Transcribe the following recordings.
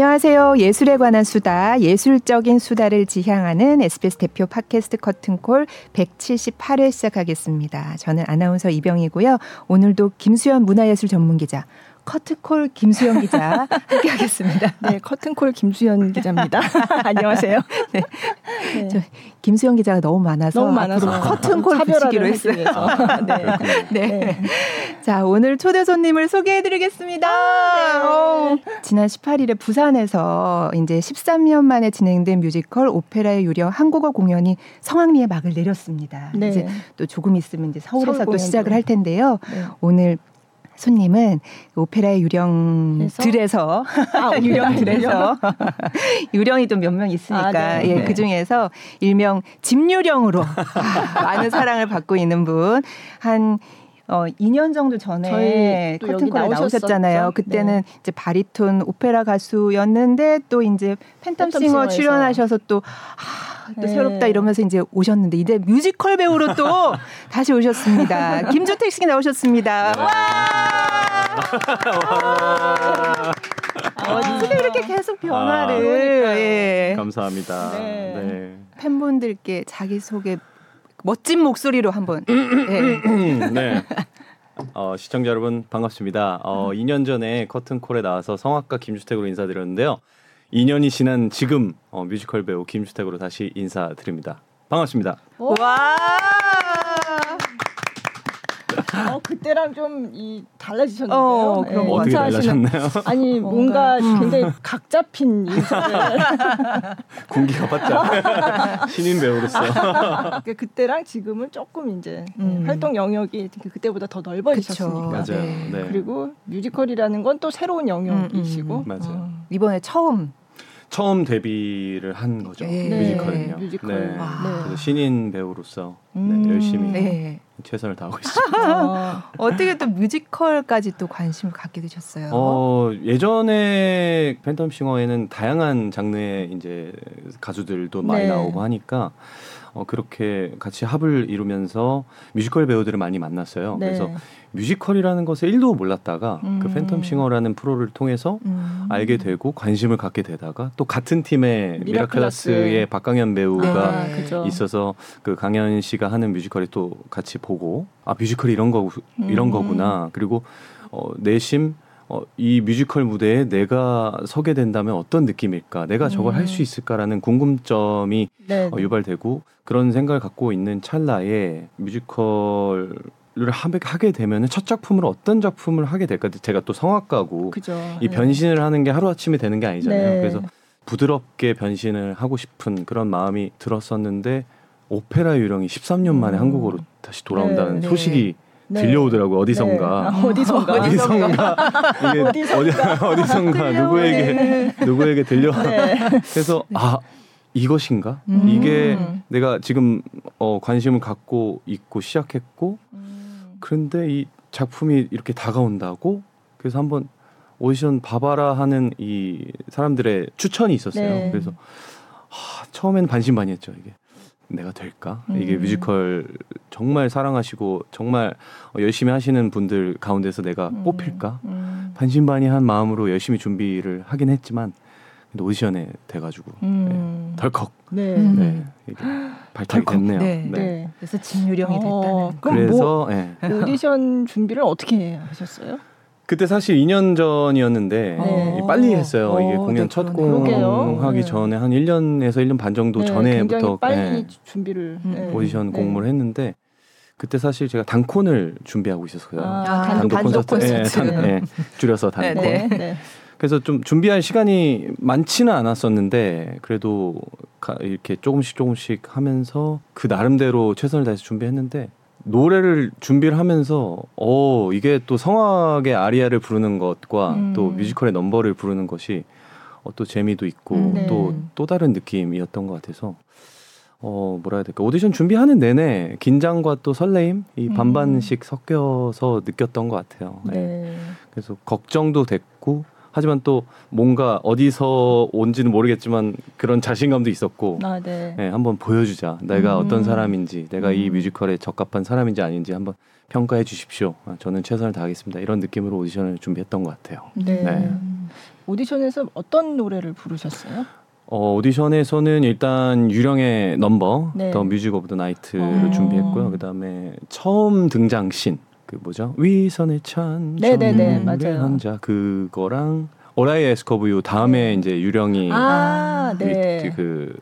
안녕하세요. 예술에 관한 수다, 예술적인 수다를 지향하는 SBS 대표 팟캐스트 커튼콜 178회 시작하겠습니다. 저는 아나운서 이병이고요. 오늘도 김수현 문화예술 전문기자, 커튼콜 김수현 기자 함께하겠습니다. 네, 커튼콜 김수현 기자입니다. 안녕하세요. 네. 네. 저 김수현 기자가 너무 많아서 너무 많아서 커튼콜 붙이기로 했어요. 아, 네. 네. 네. 자, 오늘 초대 손님을 소개해드리겠습니다. 아, 네. 어, 지난 18일에 부산에서 이제 13년 만에 진행된 뮤지컬 오페라의 유령 한국어 공연이 성황리에 막을 내렸습니다. 네. 이제 또 조금 있으면 이제 서울에서 서울 또 시작을 할 텐데요. 네. 오늘 손님은 오페라의 유령들에서 아, 유령들에서. 유령이 또몇명 있으니까. 아, 네. 예, 네. 그 중에서 일명 집유령으로 많은 사랑을 받고 있는 분. 한 어, 2년 정도 전에 커튼콜에 나오셨잖아요. 그때는 네. 이제 바리톤 오페라 가수였는데 또 이제 팬텀싱어 출연하셔서 또 아, 또 네. 새롭다 이러면서 이제 오셨는데 이제 뮤지컬 배우로 또 다시 오셨습니다. 김주택 씨 나오셨습니다. 네. 와! 아, 어떻게 이렇게 계속 변화를? 아, 예. 감사합니다. 네. 네. 팬분들께 자기 소개 멋진 목소리로 한번. 네. 네. 어, 시청자 여러분 반갑습니다. 어, 2년 전에 커튼콜에 나와서 성악가 김주택으로 인사드렸는데요. 2년이 지난 지금 어, 뮤지컬 배우 김주택으로 다시 인사드립니다. 반갑습니다. 와. 어, 그때랑 좀 이 달라지셨는데요. 어, 그럼 네, 어떻게 달라졌나요? 아니 뭔가, 뭔가 음. 굉장히 각 잡힌 인사를 군기가 바짝 신인 배우로서 그러니까 그때랑 지금은 조금 이제 음. 활동 영역이 그때보다 더 넓어지셨으니까 맞아요. 네. 네. 그리고 뮤지컬이라는 건 또 새로운 영역이시고 음, 음, 맞아요. 어. 이번에 처음 처음 데뷔를 한 거죠 네. 뮤지컬은요. 뮤지컬. 네. 그래서 신인 배우로서 네, 음. 열심히 네. 최선을 다하고 있습니다. 어, 어떻게 또 뮤지컬까지 또 관심을 갖게 되셨어요? 어, 예전에 팬텀싱어에는 다양한 장르의 이제 가수들도 많이 네. 나오고 하니까 어, 그렇게 같이 합을 이루면서 뮤지컬 배우들을 많이 만났어요. 네. 그래서 뮤지컬이라는 것을 1도 몰랐다가 그 음. 그 팬텀싱어라는 프로를 통해서 음. 알게 되고 관심을 갖게 되다가 또 같은 팀의 미라클라스의 박강현 배우가 네. 있어서 그 강현 씨가 하는 뮤지컬이 또 같이 보고 아 뮤지컬이 이런 거 이런 음. 거구나 그리고 어, 내심 어, 이 뮤지컬 무대에 내가 서게 된다면 어떤 느낌일까? 내가 저걸 음. 할수 있을까라는 궁금점이 어, 유발되고 그런 생각을 갖고 있는 찰나에 뮤지컬 를 하게 되면 첫 작품으로 어떤 작품을 하게 될까? 제가 또 성악가고 그죠. 이 네. 변신을 하는 게 하루 아침에 되는 게 아니잖아요. 네. 그래서 부드럽게 변신을 하고 싶은 그런 마음이 들었었는데 오페라 유령이 13년 만에 음. 한국으로 다시 돌아온다는 네, 네. 소식이 네. 들려오더라고요 어디선가 네. 아, 어디선가 어디선가 이게 어디선가, 어디선가 누구에게 누구에게 들려 그래서 아 이것인가 음. 이게 내가 지금 어 관심을 갖고 있고 시작했고 음. 그런데 이 작품이 이렇게 다가온다고 그래서 한번 오디션 봐봐라 하는 이 사람들의 추천이 있었어요. 네. 그래서 하, 처음엔 반신반의했죠 이게 내가 될까? 음. 이게 뮤지컬 정말 사랑하시고 정말 열심히 하시는 분들 가운데서 내가 음. 뽑힐까? 음. 반신반의한 마음으로 열심히 준비를 하긴 했지만 근데 오디션에 돼가지고 음. 네, 덜컥 네. 네, 발탁이 됐네요. 네. 네. 네. 그래서 진유령이 어, 됐다는. 그래서 뭐, 네. 오디션 준비를 어떻게 하셨어요? 그때 사실 2년 전이었는데 네. 빨리 했어요. 오, 이게 어, 공연 네, 첫 공하기 네. 전에 한 1년에서 1년 반 정도 네, 전에부터 빨리 네, 준비를 네. 오디션 공모를 했는데 그때 사실 제가 단콘을 준비하고 있었어요. 아, 단독, 단독 콘서트, 콘서트. 네, 단, 네, 줄여서 단콘. 그래서 좀 준비할 시간이 많지는 않았었는데 그래도 이렇게 조금씩 조금씩 하면서 그 나름대로 최선을 다해서 준비했는데 노래를 준비를 하면서 어 이게 또 성악의 아리아를 부르는 것과 음. 또 뮤지컬의 넘버를 부르는 것이 어, 또 재미도 있고 음, 또또 네. 또 다른 느낌이었던 것 같아서 어 뭐라 해야 될까 오디션 준비하는 내내 긴장과 또 설레임 이 음. 반반씩 섞여서 느꼈던 것 같아요. 네. 네. 그래서 걱정도 됐고 하지만 또 뭔가 어디서 온지는 모르겠지만 그런 자신감도 있었고 아, 네. 네, 한번 보여주자. 내가 음. 어떤 사람인지, 내가 이 음. 뮤지컬에 적합한 사람인지 아닌지 한번 평가해 주십시오. 아, 저는 최선을 다하겠습니다. 이런 느낌으로 오디션을 준비했던 것 같아요. 네. 네. 오디션에서 어떤 노래를 부르셨어요? 어, 오디션에서는 일단 유령의 넘버, 네. The Music of the Night를 어. 준비했고요. 그다음에 처음 등장 신, 그 뭐죠? 위선의 찬, 네네네, 맞아요. 한자 그거랑 All I Ask of You 다음에 네. 이제 유령이 아, 위- 네. 그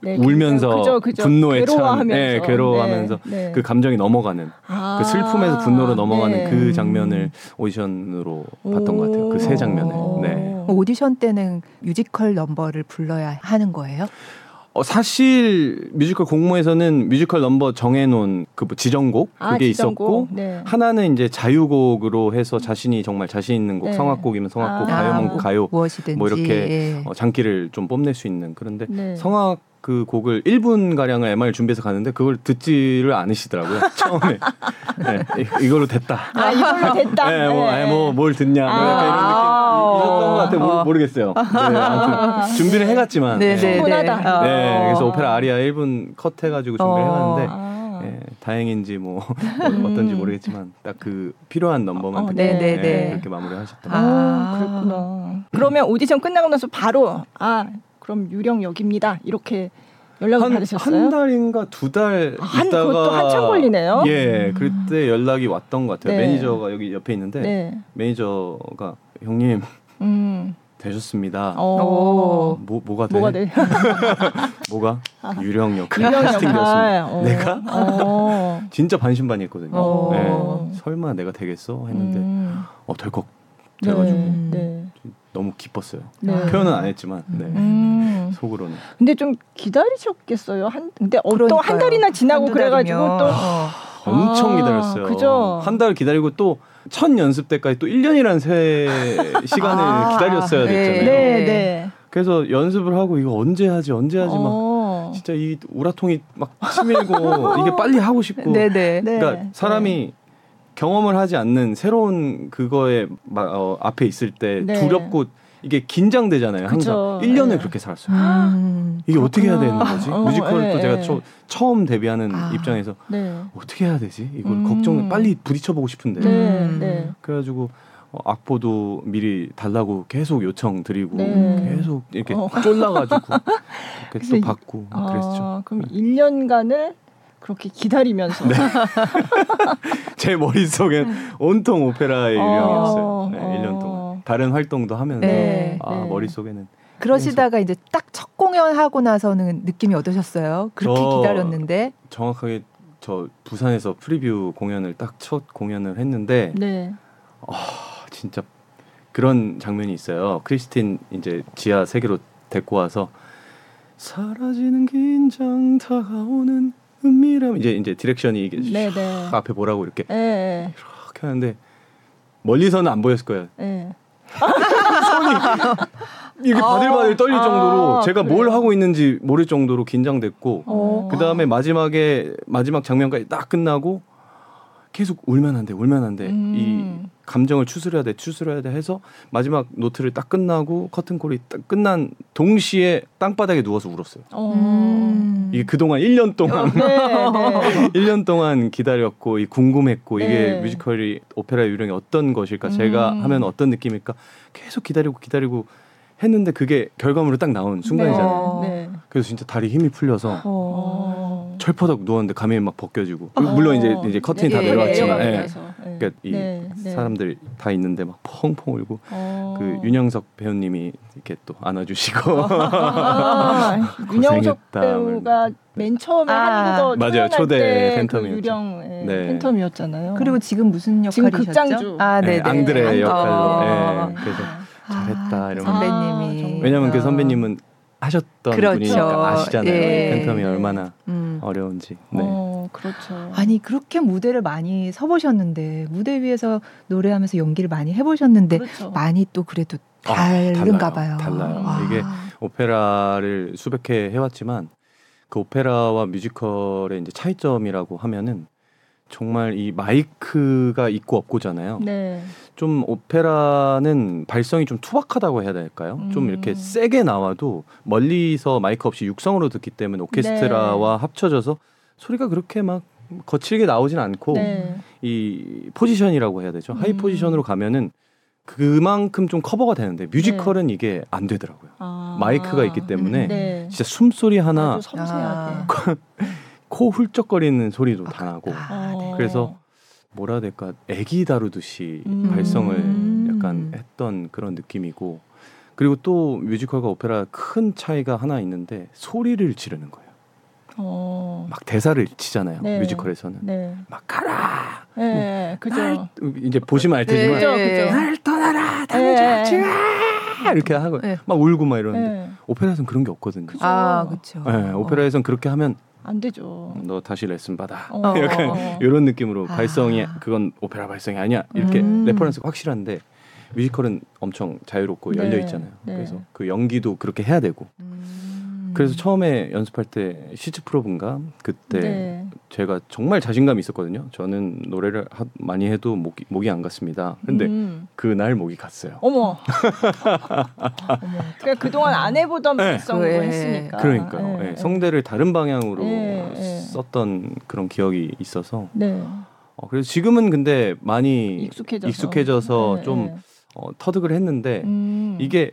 네, 울면서 그죠, 그죠. 분노에 찬, 괴로워하면서, 네, 괴로워하면서 네, 네. 그 감정이 넘어가는 아, 그 슬픔에서 분노로 넘어가는 네. 그 장면을 오디션으로 봤던 것 같아요. 그 세 장면을. 오. 네. 오디션 때는 뮤지컬 넘버를 불러야 하는 거예요? 어, 사실 뮤지컬 공모에서는 뮤지컬 넘버 정해놓은 그 뭐 지정곡 아, 그게 지정곡? 있었고 네. 하나는 이제 자유곡으로 해서 자신이 정말 자신 있는 곡 네. 성악곡이면 성악곡 아. 가요면 아. 가요 무엇이든지 뭐 이렇게 예. 어, 장기를 좀 뽐낼 수 있는 그런데 네. 성악 그 곡을 1분 가량을 MR 준비해서 가는데 그걸 듣지를 않으시더라고요 처음에 네, 이- 이걸로 됐다. 아, 이걸로 됐다. 네, 뭐, 네. 아니, 뭐, 뭘 듣냐, 뭐 약간 이런 있었던 것 같아요. 모르- 모르겠어요. 네, 아무튼 준비를 해갔지만, 네, 네, 네, 네. 어. 네, 그래서 오페라 아리아 1분 컷 해가지고 준비를 어. 해갔는데, 아. 예, 다행인지 뭐 어, 어떤지 모르겠지만 딱 그 필요한 넘버만 어, 그때 네, 네, 예, 네. 그렇게 마무리하셨던 것 아, 같아요. 아. 그랬구나. 그러면 오디션 끝나고 나서 바로 아 그럼 유령 여기입니다. 이렇게 연락을 한, 받으셨어요? 한 달인가 두달 아, 한- 있다가 그것도 한참 걸리네요. 예, 그때 연락이 왔던 것 같아요. 네. 매니저가 여기 옆에 있는데 네. 매니저가 형님 음. 되셨습니다. 어. 뭐 뭐가 돼? 뭐가 돼? 뭐가 유령 역할 유령 캐스팅되었습니다. 역할. 어. 내가 어. 진짜 반신반의했거든요. 어. 네, 설마 내가 되겠어 했는데 음. 어 덜컥 돼가지고 네. 네. 너무 기뻤어요. 네. 표현은 안 했지만 네. 음. 속으로는 근데 좀 기다리셨겠어요. 한 근데 어, 또 한. 달이나 지나고 그래가지고 또 어. 엄청 아, 기다렸어요. 그죠? 한달 기다리고 또 첫 연습 때까지 또 1년이라는 새 시간을 아, 기다렸어야 네. 됐잖아요. 네, 네. 그래서 연습을 하고 이거 언제 하지 언제 하지 막 어. 진짜 이 우라통이 막 치밀고 이게 빨리 하고 싶고 네네. 네. 그러니까 사람이 경험을 하지 않는 새로운 그거에 막, 어, 앞에 있을 때 네. 두렵고 이게 긴장되잖아요. 그쵸. 항상 1년을 네. 그렇게 살았어요. 음. 이게 어떻게 해야 되는 그렇구나. 거지? 어, 뮤지컬도 예, 제가 예. 처, 처음 데뷔하는 아. 입장에서 네. 어떻게 해야 되지? 이걸 음. 걱정 빨리 부딪혀보고 싶은데 네. 음. 네. 그래가지고 어, 악보도 미리 달라고 계속 요청 드리고 네. 계속 이렇게 어. 쫄라가지고 이렇게 또 받고 막 그랬죠. 아, 그럼 1년간을 그렇게 기다리면서 네. 제 머릿속엔 온통 오페라의 유령이었어요. 네, 어. 1년 동안. 다른 활동도 하면서 네. 아, 네. 머릿속에는 그러시다가 이제 딱 첫 공연 하고 나서는 느낌이 어떠셨어요? 그렇게 저- 기다렸는데. 정확하게 저 부산에서 프리뷰 공연을 딱 첫 공연을 했는데 네. 아, 진짜 그런 장면이 있어요. 크리스틴 이제 지하 세계로 데리고 와서 사라지는 긴장 다가오는 은밀함 이제 이제 direction이 이게 네, 샥 네. 앞에 보라고 이렇게 예. 이렇게 하는데 멀리서는 안 보였을 거예요. 예. 이게 아, 바들바들 떨릴 아, 정도로 제가 뭘 그래요? 하고 있는지 모를 정도로 긴장됐고 어. 그 다음에 마지막에 마지막 장면까지 딱 끝나고 계속 울면 안 돼, 울면 안 돼. 음. 이 감정을 추스려야 돼, 추스려야 돼 해서 마지막 note를 딱 끝나고 커튼콜이 딱 끝난 동시에 땅바닥에 누워서 울었어요. 어. 음. 이게 그동안 1년 동안 네, 네. 1년 동안 기다렸고 이 궁금했고 네. 이게 뮤지컬이 오페라 유령이 어떤 것일까 제가 음. 하면 어떤 느낌일까 계속 기다리고 기다리고 했는데 그게 결과물로 딱 나온 순간이잖아요. 네. 네. 그래서 진짜 다리 힘이 풀려서 어. 철퍼덕 누웠는데 가면이 막 벗겨지고 물론 이제 이제 커튼이 다 네, 내려왔지만 네, 예. 네. 그러니까 이 네, 네. 사람들 다 있는데 막 펑펑 울고 어. 그 윤영석 배우님이 이렇게 또 안아주시고 아, 윤영석. 배우가 맨 처음에 아. 한국어 맞아요. 초대 때 팬텀이었죠. 그 유령 네. 팬텀이었잖아요. 그리고 지금 무슨 지금 역할이셨죠? 극장주. 아, 네, 네, 네. 앙드레 역할로 어. 예, 그래서 아, 잘했다, 이런 거. 선배님이. 아. 왜냐면 그 선배님은 하셨던 그렇죠. 분이니까 아시잖아요. 예. 팬텀이 얼마나 음. 어려운지. 네. 어, 그렇죠. 아니 그렇게 무대를 많이 서보셨는데 무대 위에서 노래하면서 연기를 많이 해보셨는데 그렇죠. 많이 또 그래도 아, 다른가 달라요. 봐요. 달라요. 아. 이게 오페라를 수백 회 해왔지만 그 오페라와 뮤지컬의 이제 차이점이라고 하면은 정말 이 마이크가 있고 없고잖아요. 네. 좀 오페라는 발성이 좀 투박하다고 해야 될까요? 음. 좀 이렇게 세게 나와도 멀리서 마이크 없이 육성으로 듣기 때문에 오케스트라와 네. 합쳐져서 소리가 그렇게 막 거칠게 나오진 않고 네. 이 포지션이라고 해야 되죠. high 음. 포지션으로 가면은 그만큼 좀 커버가 되는데 뮤지컬은 이게 안 되더라고요. 아. 마이크가 있기 때문에 네. 진짜 숨소리 하나. 아. 코 훌쩍거리는 소리도 다 나고 아, 네. 어. 그래서 뭐라 해야 될까 애기 다루듯이 음. 발성을 약간 했던 그런 느낌이고 그리고 또 뮤지컬과 오페라 큰 차이가 하나 있는데 소리를 지르는 거예요. 어. 막 대사를 치잖아요. 네. 뮤지컬에서는 네. 막 가라. 네. 그죠. 날- 이제 보시면 알 테지만 그죠, 그죠. 날 떠나라. 네. 당장 이렇게 하고 네. 막 울고 막 이러는데 네. 오페라에서는 그런 게 없거든요. 그죠. 아, 그렇죠. 네, 오페라에서는 그렇게 하면 안 되죠. 너 다시 레슨 받아. 어. 약간 어. 이런 느낌으로 아. 발성이 그건 오페라 발성이 아니야 이렇게 음. reference가 확실한데 뮤지컬은 엄청 자유롭고 네, 열려 있잖아요. 네. 그래서 그 연기도 그렇게 해야 되고. 음. 그래서 처음에 연습할 때 시츠 프로브인가 그때 네. 제가 정말 자신감이 있었거든요. 저는 노래를 하- 많이 해도 목이, 목이 안 갔습니다. 근데 음. 그날 목이 갔어요. 어머. 그러니까 그동안 안 해보던 네. 발성으로 네. 했으니까. 그러니까요. 네, 예, 성대를 다른 방향으로 네, 네. 썼던 그런 기억이 있어서 네. 어, 그래서 지금은 근데 많이 익숙해져서. 익숙해져서 네, 좀 네. 어, 터득을 했는데 음. 이게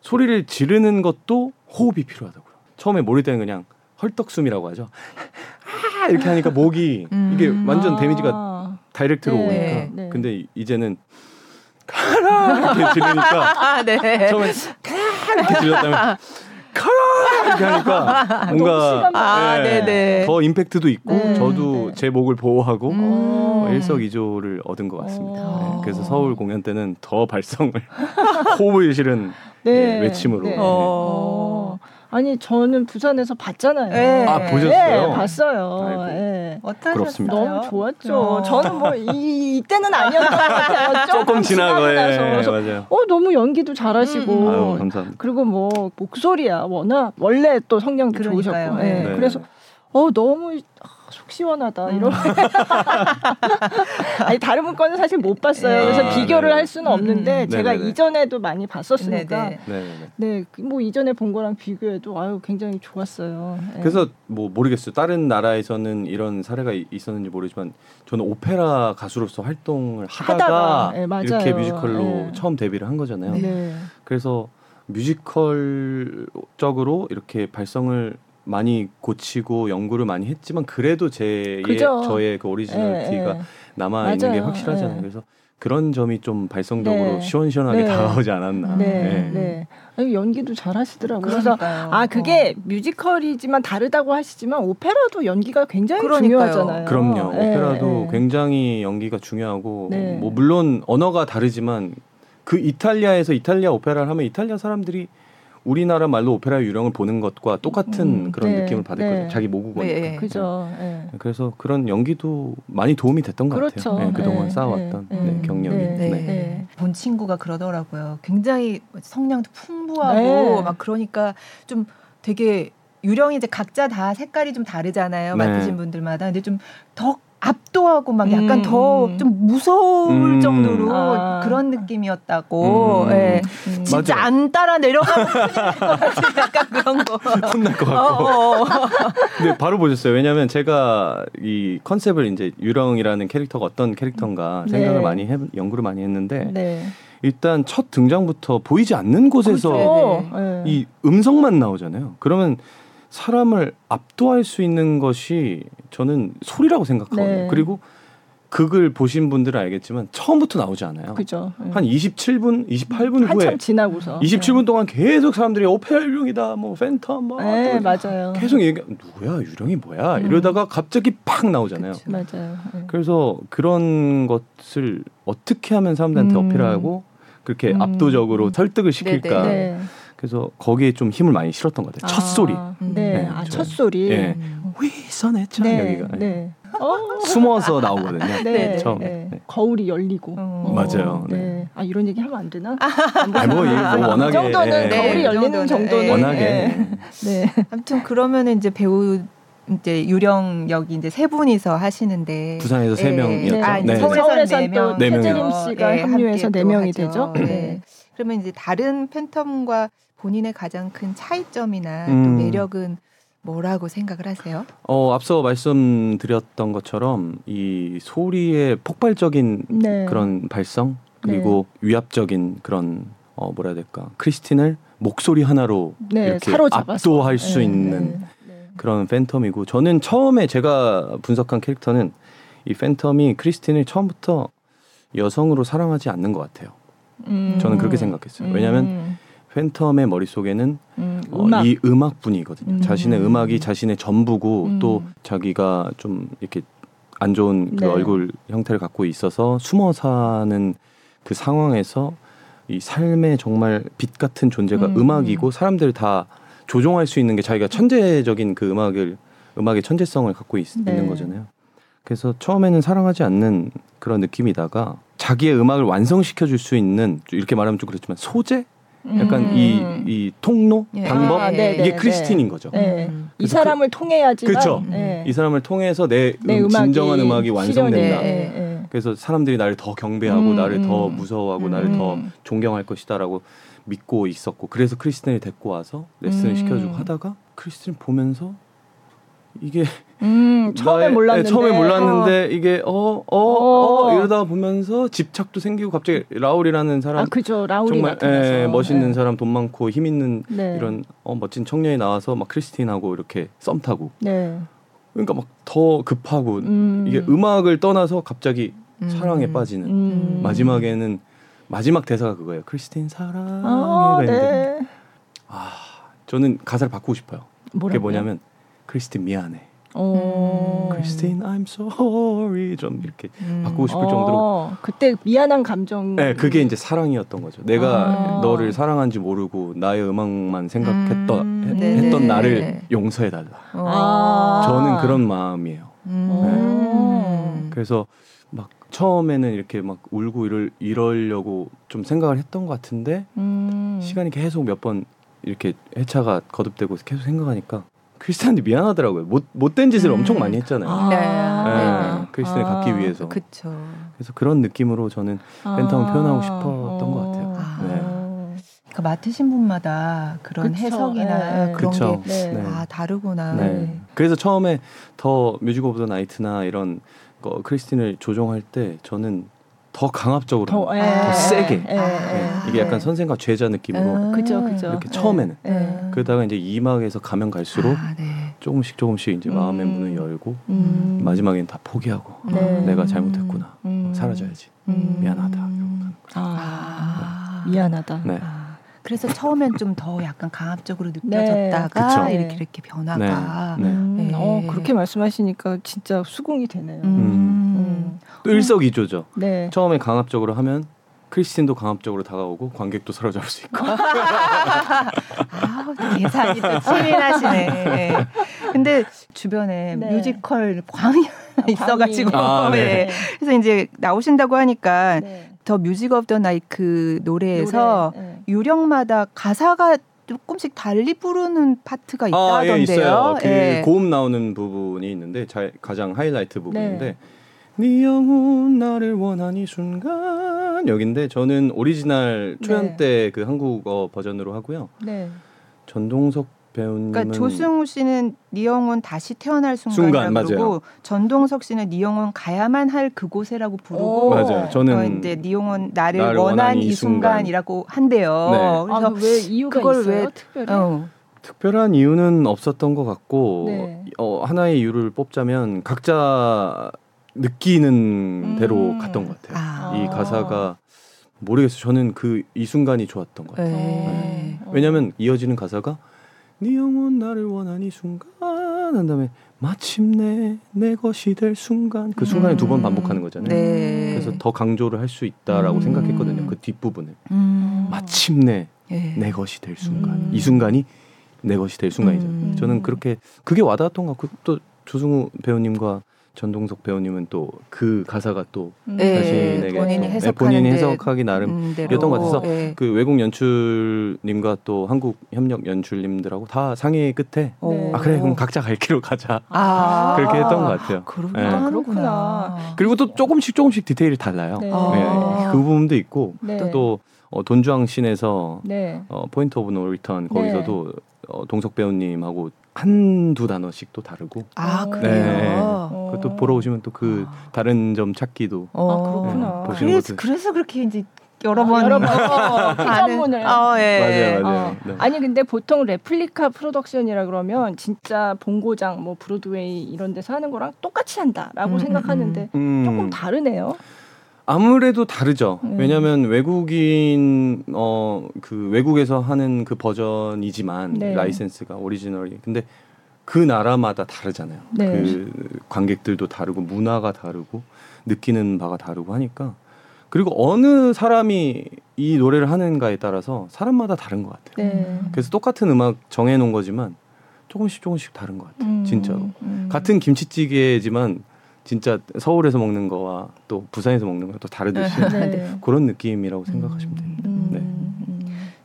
소리를 지르는 것도 호흡이 필요하다고요. 처음에 모를 때는 그냥 헐떡숨이라고 하죠. 아 이렇게 하니까 목이 음. 이게 완전 데미지가 아. 다이렉트로 네, 오니까. 네. 근데 이- 이제는 가라 이렇게 지르니까 아, 네. 처음에 가라 이렇게 질렀다면 가라 이렇게 하니까 뭔가 아, 예, 네네. 더 임팩트도 있고 네, 저도 네. 제 목을 보호하고 음. 어, 일석이조를 얻은 것 같습니다. 어. 네, 그래서 서울 공연 때는 더 발성을 호흡을 실은 네. 예, 외침으로. 네. 네. 어. 아니 저는 부산에서 봤잖아요. 네. 아, 보셨어요? 네, 봤어요. 네. 어떠셨어요? 부럽습니다. 너무 좋았죠. 어. 저는 뭐 이, 이때는 아니었던 것 같아요. 조금 지나고 예. 그래서 맞아요. 어 너무 연기도 잘하시고 음. 아유 감사합니다. 그리고 뭐 목소리야 워낙 원래 또 성량도 그러니까요. 좋으셨고 네. 예. 그래서 어 너무 아, 속 시원하다 음. 이런 아니 다른 분 거는 사실 못 봤어요. 그래서 아, 비교를 네. 할 수는 없는데 음. 제가 네네네. 이전에도 많이 봤었으니까 네네. 네네네. 네, 뭐 이전에 본 거랑 비교해도 아유 굉장히 좋았어요. 예. 그래서 뭐 모르겠어요. 다른 나라에서는 이런 사례가 이- 있었는지 모르지만 저는 오페라 가수로서 활동을 하다가, 하다가, 예, 맞아요. 이렇게 뮤지컬로 예. 처음 데뷔를 한 거잖아요. 네. 그래서 뮤지컬적으로 이렇게 발성을 많이 고치고 연구를 많이 했지만 그래도 제 그죠. 저의 그 originality가 예, 예. 남아 있는 게. 확실하잖아요. 예. 그래서 그런 점이 좀 발성적으로 네. 시원시원하게 네. 다가오지 않았나. 네, 예. 네. 아니, 연기도 잘 하시더라고요. 그래서 그러니까요. 아 그게 뮤지컬이지만 다르다고 하시지만 오페라도 연기가 굉장히 그러니까요. 중요하잖아요. 그럼요. 예, 오페라도 예. 굉장히 연기가 중요하고 네. 뭐 물론 언어가 다르지만 그 이탈리아에서 이탈리아 오페라를 하면 이탈리아 사람들이 우리나라 말로 오페라 유령을 보는 것과 똑같은 음, 그런 네, 느낌을 받을 네. 거예요. 자기 모국어니까. 네. 그죠. 예. 그래서 그런 연기도 많이 도움이 됐던 것 그렇죠. 같아요. 네, 그동안 네, 쌓아왔던 네, 네, 네, 경력이. 네, 네. 네. 네. 본 친구가 그러더라고요. 굉장히 성량도 풍부하고 네. 막 그러니까 좀 되게 유령이 이제 각자 다 색깔이 좀 다르잖아요. 네. 맡으신 분들마다. 근데 좀더 압도하고 막 약간 음. 더좀 무서울 음. 정도로 아. 그런 느낌이었다고. 음. 예. 음. 진짜 맞아요. 안 따라 내려가면 약간 그런 거. 혼날 것 어, 같고. 어, 어. 근데 바로 보셨어요. 왜냐하면 제가 이 컨셉을 이제 유령이라는 캐릭터가 어떤 캐릭터인가 네. 생각을 많이 해, 연구를 많이 했는데 네. 일단 첫 등장부터 보이지 않는 곳에서 그렇죠. 이 음성만 나오잖아요. 그러면 사람을 압도할 수 있는 것이 저는 소리라고 생각하거든요. 네. 그리고 극을 보신 분들은 알겠지만 처음부터 나오지 않아요. 그죠. 예. 한 27분, 28분 후에 한참 지나고서. 27분 동안 계속 사람들이 오페라 유령이다, 뭐 팬텀, 뭐 네, 또 맞아요. 계속 얘기 누구야 유령이 뭐야 음. 이러다가 갑자기 팍 나오잖아요. 그쵸. 맞아요. 예. 그래서 그런 것을 어떻게 하면 사람들한테 음. 어필하고 그렇게 음. 압도적으로 설득을 시킬까. 네네. 네. 그래서 거기에 좀 힘을 많이 실었던 것 같아요. 첫 소리. 아, 음. 네. 네, 아. 첫 소리. 예. 음. 위선의 찬 네. 여기가 네. 어. 숨어서 나오거든요. 네. 네. 네. 네. 거울이 열리고. 어. 맞아요. 네. 네. 아 이런 얘기 하면 안 되나? 아니 뭐, 이게 뭐 워낙에 이 정도는 예, 거울이 네, 열리는 그 정도는, 예. 워낙에 네. 네. 아무튼 그러면은 이제 배우 이제 유령 역이 이제 세 분이서 하시는데 부산에서 세 예. 명이었죠. 아, 네. 네 명. 또네 최재림. 씨가 예, 합류해서 네또 명이. 되죠. 네. 네. 그러면 이제 다른 팬텀과 본인의 가장 큰 차이점이나 또 음. 매력은 뭐라고 생각을 하세요? 어, 앞서 말씀드렸던 것처럼 이 소리의 폭발적인 네. 그런 발성 그리고 위압적인 그런 어 뭐라 해야 될까 크리스틴을 목소리 하나로 네, 이렇게 사로잡아서. 압도할 수 네, 있는 네, 네. 그런 팬텀이고 저는 처음에 제가 분석한 캐릭터는 이 팬텀이 크리스틴을 처음부터 여성으로 사랑하지 않는 것 같아요. 음. 저는 그렇게 생각했어요. 왜냐하면 음. 팬텀의 머릿속에는 음, 어, 음악. 이 음악뿐이거든요. 음. 자신의 음악이 자신의 전부고 음. 또 자기가 좀 이렇게 안 좋은 그 네. 얼굴 형태를 갖고 있어서 숨어 사는 그 상황에서 이 삶의 정말 빛 같은 존재가 음. 음. 악이고 사람들을 다 조종할 수 있는 게 자기가 천재적인 그 음악을 음악의 천재성을 갖고 있, 네. 는 거잖아요. 그래서 처음에는 사랑하지 않는 그런 느낌이다가 자기의 음악을 완성시켜 줄 수 있는 이렇게 말하면 좀 그렇지만 소재 약간 음. 이, 이 통로 예. 방법 아, 네, 이게 네, 크리스틴인 거죠. 네. 음. 이 그래서 사람을 통해야지만 그쵸. 네. 이 사람을 통해서 내, 내 음, 진정한 음악이 완성된다. 네, 네. 그래서 사람들이 나를 더 경배하고 음, 나를 더 음. 무서워하고 음. 나를 더 음. 존경할 것이다라고 믿고 있었고 그래서 크리스틴을 데리고 와서 레슨을 음. 시켜주고 하다가 크리스틴 보면서 이게 음, 처음에 나의- 몰랐는데 네, 처음에 몰랐는데 이게 어어 어, 어, 어. 이러다 보면서 집착도 생기고 갑자기 라울이라는 사람 아 그죠 라울이 정말 나타나서 예, 멋있는 네. 사람 돈 많고 힘 있는 네. 이런 어, 멋진 청년이 나와서 막 크리스틴하고 이렇게 썸 타고 네. 그러니까 막 더 급하고 음. 이게 음악을 떠나서 갑자기 음. 사랑에 빠지는 음. 마지막에는 마지막 대사가 그거예요. 크리스틴 사랑해. 아, 네. 아 저는 가사를 바꾸고 싶어요. 그게 뭐라고요? 뭐냐면 크리스틴 미안해. 어. 크리스틴 I'm sorry 좀 이렇게 음. 바꾸고 싶을 정도로 어, 그때 미안한 감정. 네, 그게 이제 사랑이었던 거죠. 내가 아. 너를 사랑한지 모르고 나의 음악만 생각했던 음, 해-. 했던 나를 용서해 달라. 어. 아. 저는 그런 마음이에요. 음. 그래서 막 처음에는 이렇게 막 울고 이럴 이러려고 좀 생각을 했던 것 같은데 음. 시간이 계속 몇 번 이렇게 회차가 거듭되고 계속 생각하니까 크리스찬한테 미안하더라고요. 못 못된 짓을 음. 엄청 많이 했잖아요. 아. 네. 네, 크리스틴을 아. 갖기 위해서. 그쵸. 그래서 그런 느낌으로 저는 팬텀을 표현하고 싶었던 것 같아요. 아. 네. 그러니까 맡으신 분마다 그런 그쵸. 해석이나 네. 그런 그쵸. 게 네. 네. 다 다르구나. 네. 그래서 처음에 The Music of the Night이나 이런 거 크리스틴을 조종할 때 저는 더 강압적으로 더, 합니다. 예, 더 세게. 예, 예. 네. 이게 약간 선생과 제자 느낌으로 아. 그죠, 그죠. 이렇게 예. 처음에는. 예. 그러다가 이제 이막에서 가면 갈수록 아, 네. 조금씩 조금씩 이제 마음의 음. 문을 열고 음. 마지막엔 다 포기하고 네. 내가 잘못했구나 음. 사라져야지 음. 미안하다. 아, 아. 미안하다. 네. 아, 그래서 처음엔 좀 더 약간 강압적으로 네. 느껴졌다가 그쵸. 이렇게 이렇게 변화가. 네. 음. 네. 어, 그렇게 말씀하시니까 진짜 수긍이 되네요. 음. 음. 또 일석이조죠. 네. 처음에 강압적으로 하면 크리스틴도 강압적으로 다가오고 관객도 사로잡을 수 있고. 아, 계산이 또 치밀하시네. 네. 근데 주변에 네. 뮤지컬 광이 있어가지고. 아, 네. 네. 그래서 이제 나오신다고 하니까 네. The Music of the Night 그 노래에서 노래, 네. 유령마다 가사가 조금씩 달리 부르는 파트가 아, 있다던데요. 예, 있어요. 그 예. 고음 나오는 부분이 있는데 자, 가장 하이라이트 부분인데 네. 네 영혼 나를 원한 이 순간 여긴데 저는 오리지널 초연 네. 때그 한국어 버전으로 하고요. 네. 전동석 배우님은 그러니까 조승우 씨는 네 영혼 다시 태어날 순간, 순간이라고 맞아요. 부르고 전동석 씨는 네 영혼 가야만 할 그곳에라고 부르고 오. 맞아요. 어, 저는 이제 네 영혼 나를, 나를 원한 이 순간이라고 한대요. 네. 그래서 아, 왜 이유가 그걸 있어요? 왜- 특별히? 어, 특별한 이유는 없었던 것 같고 네. 어, 하나의 이유를 뽑자면 각자 느끼는 대로 음. 갔던 것 같아요. 아. 이 가사가 모르겠어요. 저는 그 이 순간이 좋았던 것 같아요. 네. 어. 왜냐하면 이어지는 가사가 네 영혼 나를 이 순간 한 다음에 마침내 내 것이 될 순간 그두번 음. 반복하는 거잖아요. 네. 그래서 더 강조를 할 수 있다라고 음. 생각했거든요. 그 뒷부분을 음. 마침내 예. 내 것이 될 순간 음. 이 순간이 내 것이 될 순간이죠. 음. 저는 그렇게 그게 와닿았던 것 같고 또 조승우 배우님과 전동석 배우님은 또 그 가사가 또 네, 자신에게 본인이 네, 해석하는 본인이 데- 해석하기 나름 음, 대로. 였던 것 같아서 예. 그 외국 연출님과 또 한국 협력 연출님들하고 다 상의 끝에 오. 아 그래 그럼 각자 갈 길로 가자 아, 그렇게 했던 것 같아요. 그렇구나. 예. 아, 그렇구나. 그리고 또 조금씩 조금씩 디테일이 달라요. 네. 아. 예, 그 부분도 있고 네. 또 어, 돈 주앙 scene에서 네. 어, Point of No Return 네. 거기서도 어, 동석 배우님하고 한두 단어씩 또 다르고 아, 네. 그래요. 어. 그것도 보러 오시면 또그 아. 다른 점 찾기도 어. 아, 그렇구나. 네, 보시는 그래서, 것도- 그래서 그렇게 이제 여러 번 여러 번 어, 회전문을 어, 예. 맞아요, 맞아요. 어. 네. 아니 근데 보통 replica production이라 그러면 진짜 본고장 뭐 브로드웨이 이런 데서 하는 거랑 똑같이 한다라고 음, 생각하는데 음, 조금 다르네요. 아무래도 다르죠. 음. 왜냐하면 외국인 어 그 외국에서 하는 그 버전이지만 네. 라이센스가 오리지널이 근데 그 나라마다 다르잖아요. 네. 그 관객들도 다르고 문화가 다르고 느끼는 바가 다르고 하니까 그리고 어느 사람이 이 노래를 하는가에 따라서 사람마다 다른 것 같아요. 네. 그래서 똑같은 음악 정해놓은 거지만 조금씩 조금씩 다른 것 같아요. 음, 진짜로. 음. 같은 김치찌개지만 진짜 서울에서 먹는 거와 또 부산에서 먹는 거와 또 다르듯이 네. 그런 느낌이라고 생각하시면 음. 됩니다. 음, 네.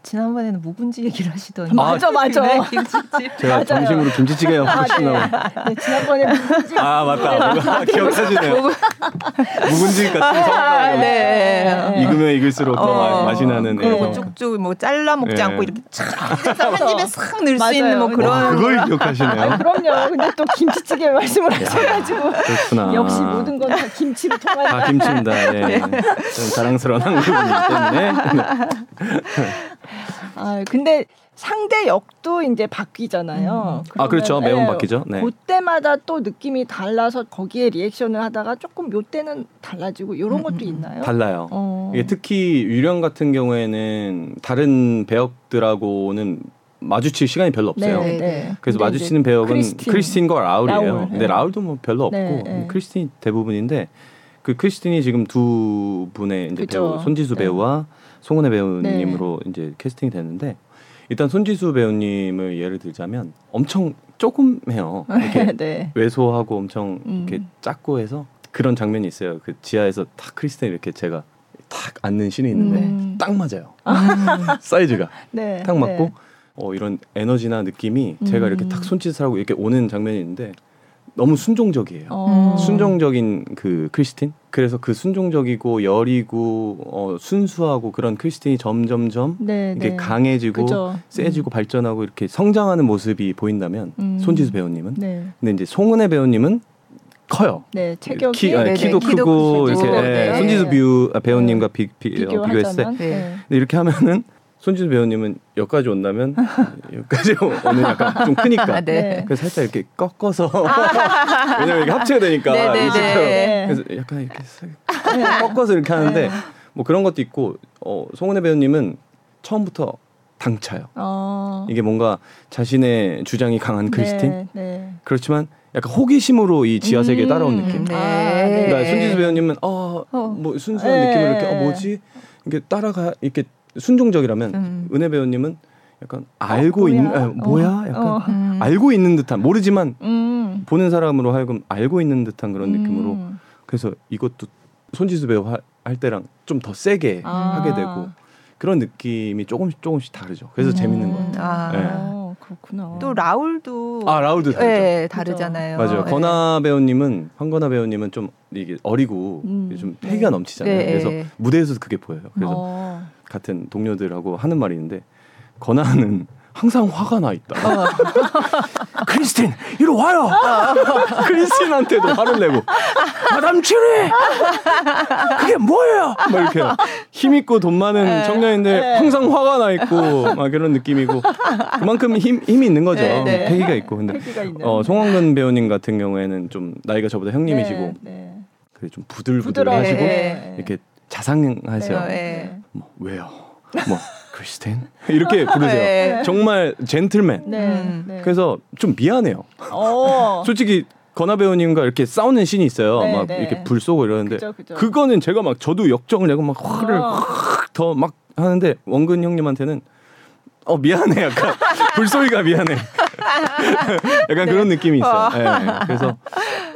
음. 지난번에는 묵은지 얘기를 하시더니 맞아, 맞아. 네, 김치집. 제가 맞아요. 점심으로 김치찌개 아, 먹으시나요? 네. 네, 지난번에 묵은지 아 맞다. 기억하시네요. 묵은지 같은 아, 성격. 네. 익으면 익을수록 더 어, 마- 맛이 나는. 그리고 애. 쭉쭉 뭐 잘라 먹지 네. 않고 이렇게 쫙 해서 한 입에 싹 넣을 수. 있는 뭐 와, 그런 와, 그걸 아니, 기억하시네요. 그럼요. 근데 또 김치찌개 말씀을 하셔가지고 그렇구나. 역시 모든 건 다 김치로 통한다. 다 김치입니다. 네. 좀 자랑스러운 한국인이기 때문에. 아, 근데 상대 역도 이제 바뀌잖아요. 아 그렇죠. 매번 예, 바뀌죠. 네. 그때마다 또 느낌이 달라서 거기에 리액션을 하다가 조금 요 때는 달라지고 이런 음, 것도 음, 있나요? 달라요. 어. 이게 특히 유령 같은 경우에는 다른 배역들하고는 마주칠 시간이 별로 없어요. 네, 네. 그래서 마주치는 배역은 크리스틴. 크리스틴과 라울이에요. 라울, 근데 네. 라울도 뭐 별로 없고 네, 네. 크리스틴이 대부분인데 그 크리스틴이 지금 두 분의 이제 그죠. 배우 손지수 네. 배우와 송은혜 배우님으로 이제 캐스팅이 됐는데 일단 손지수 배우님을 예를 들자면 엄청 조금 해요. 이렇게 네. 왜소하고 엄청 음. 이렇게 작고 해서 그런 장면이 있어요. 그 지하에서 탁 크리스틴 이렇게 제가 탁 앉는 씬이 있는데 음. 딱 맞아요. 음. 사이즈가 네. 딱 맞고 네. 어, 이런 에너지나 느낌이 제가 이렇게 음. 탁 손짓을 하고 이렇게 오는 장면이 있는데 너무 순종적이에요. 어. 순종적인 그 크리스틴. 그래서 그 순종적이고 여리고 어, 순수하고 그런 크리스틴이 점점점 네, 이게 네. 강해지고 그죠. 세지고 발전하고 이렇게 성장하는 모습이 보인다면 음. 손지수 배우님은 네. 근데 이제 송은혜 배우님은 커요. 네. 체격이 키, 아, 키도 키도 크고 크시고, 이렇게 네. 예, 손지수 뷰, 아, 배우님과 비, 비, 어, 비교했을 때 네. 네. 이렇게 하면은 손지수 배우님은 여기까지 온다면 여기까지 오는 약간 좀 크니까 아, 네. 네. 그래서 살짝 이렇게 꺾어서 왜냐면 이게 합체가 되니까 네네네. 이식처럼. 네. 그래서 약간 이렇게 싹 꺾어서 이렇게 하는데 뭐 그런 것도 있고 어, 송은혜 배우님은 처음부터 당차요. 어. 이게 뭔가 자신의 주장이 강한 크리스틴 네. 네. 그렇지만 약간 호기심으로 이 지하 세계에 음. 따라온 느낌. 네. 아, 네. 그러니까 손지수 배우님은 어뭐 순수한 네. 느낌을 이렇게 어 뭐지 이게 따라가 이렇게 순종적이라면 음. 은혜 배우님은 약간 알고 뭐야? 있는 아, 어. 뭐야 약간 어. 음. 알고 있는 듯한 모르지만 음. 보는 사람으로 하여금 알고 있는 듯한 그런 느낌으로 음. 그래서 이것도 손지수 배우 하- 할 때랑 좀 더 세게 아. 하게 되고 그런 느낌이 조금씩 조금씩 다르죠. 그래서 음. 재밌는 것 같아요. 아. 네. 어, 그렇구나. 또 라울도 아 라울도 다르죠. 네, 다르잖아요. 맞아요. 네. 건아 배우님은 황건아 배우님은 좀 이게 어리고 음. 좀 네. 패기가 넘치잖아요. 네. 그래서 무대에서 그게 보여요. 그래서 어. 같은 동료들하고 하는 말이 있는데 건아는 항상 화가 나 있다. 어. 크리스틴 이리 와요. 크리스틴한테도 화를 내고 마담 치리 그게 뭐예요? 막 이렇게 힘 있고 돈 많은 네. 청년인데 네. 항상 화가 나 있고 막 그런 느낌이고 그만큼 힘 힘이 있는 거죠. 네, 네. 패기가 있고 근데. 어, 송황근 배우님 같은 경우에는 좀 나이가 저보다 형님이시고 네, 네. 그래 좀 부드러워. 부들부들하시고 네. 이렇게 자상하세요. 네. 네. 뭐 왜요? 뭐 크리스틴 이렇게 부르세요. 네. 정말 젠틀맨. 네. 음. 네. 그래서 좀 미안해요. 어. 솔직히 건아 배우님과 이렇게 싸우는 씬이 있어요. 네, 막 네. 이렇게 불 쏘고 이러는데 그죠, 그죠. 그거는 제가 막 저도 역정을 내고 막 화를 어. 더막 하는데 원근 형님한테는 어 미안해 약간 불소리가 미안해 약간 그런 느낌이 있어요. 예, 예. 그래서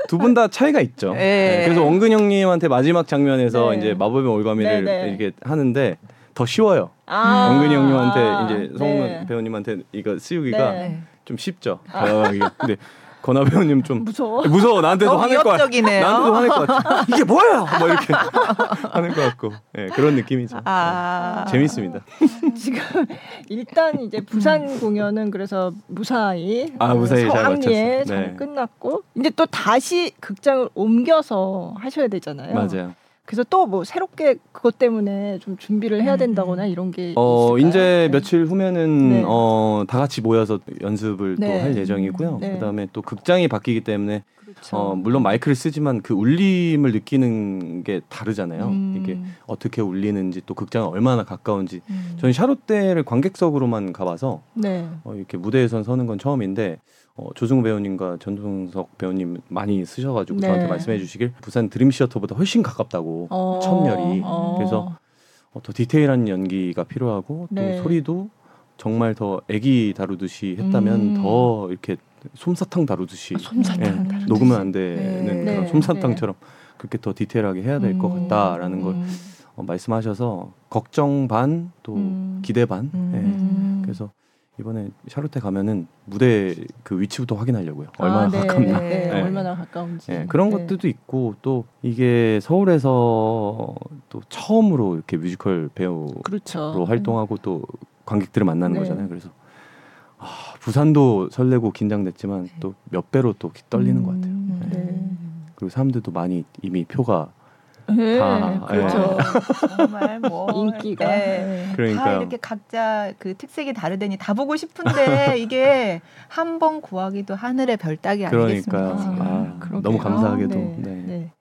두 분 다 차이가 있죠. 네. 네, 그래서 원근 형님한테 마지막 장면에서 네. 이제 마법의 올가미를 네, 네. 이렇게 하는데 더 쉬워요. 아. 원근이 형님한테 아, 이제 성훈 네. 배우님한테 이거 씌우기가 네. 좀 쉽죠. 다가가기. 근데 권하 배우님 좀 무서워. 무서워 나한테도 화낼 것 같아. 위협적이네요. 나한테도 화낼 것 같아. 이게 뭐예요? 뭐 이렇게 화낼 것 같고 네, 그런 느낌이죠. 아. 네, 재밌습니다. 지금 일단 이제 부산 공연은 그래서 무사히 아, 무사히 잘 성황리에 마쳤어요. 잘 네. 끝났고 이제 또 다시 극장을 옮겨서 하셔야 되잖아요. 맞아요. 그래서 또 뭐 새롭게 그것 때문에 좀 준비를 해야 된다거나 이런 게 어 있을까요? 이제 네. 며칠 후면은 네. 어 다 같이 모여서 연습을 네. 또할 예정이고요. 네. 그다음에 또 극장이 바뀌기 때문에 그렇죠. 어 물론 마이크를 쓰지만 그 울림을 느끼는 게 다르잖아요. 음. 이게 어떻게 울리는지 또 극장은 얼마나 가까운지. 음. 저는 샤롯대를 관객석으로만 가봐서 네. 어, 이렇게 무대에선 서는 건 처음인데 어, 조승우 배우님과 전동석 배우님 많이 쓰셔가지고 네. 저한테 말씀해 주시길 부산 드림시어터보다 훨씬 가깝다고 어. 천열이 어. 그래서 어, 더 디테일한 연기가 필요하고 또 네. 소리도 정말 더 애기 다루듯이 했다면 음. 더 이렇게 솜사탕 다루듯이 아, 솜사탕 예, 다루듯이. 녹으면 안 되는 네. 그런 네. 솜사탕처럼 그렇게 더 디테일하게 해야 될것 음. 같다라는 걸 음. 어, 말씀하셔서 걱정 반또 음. 기대 반 음. 예. 음. 그래서 이번에 샤롯에 가면은 무대 그 위치부터 확인하려고요. 얼마나 아, 네. 가깝나. 네. 네. 얼마나 가까운지. 예, 그런 네. 것들도 있고 또 이게 서울에서 또 처음으로 이렇게 뮤지컬 배우로 그렇죠. 활동하고 또 관객들을 만나는 네. 거잖아요. 그래서 아, 부산도 설레고 긴장됐지만 또 몇 배로 또 떨리는 것 같아요. 음, 네. 네. 그리고 사람들도 많이 이미 표가 네, 다, 그렇죠. 정말 뭐 인기가. 네. 네. 다 그러니까 이렇게 각자 그 특색이 다르더니 다 보고 싶은데 이게 한 번 구하기도 하늘의 별 따기 아니겠습니까? 그러니까요. 지금. 아. 너무 감사하게도 네. 네. 네.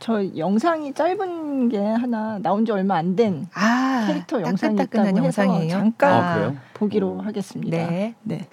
저 영상이 짧은 게 하나 나온 지 얼마 안된 아, 캐릭터 영상이 따끈따끈한 있다고 해서 영상이에요. 잠깐 아, 그래요? 보기로 음. 하겠습니다. 네. 네.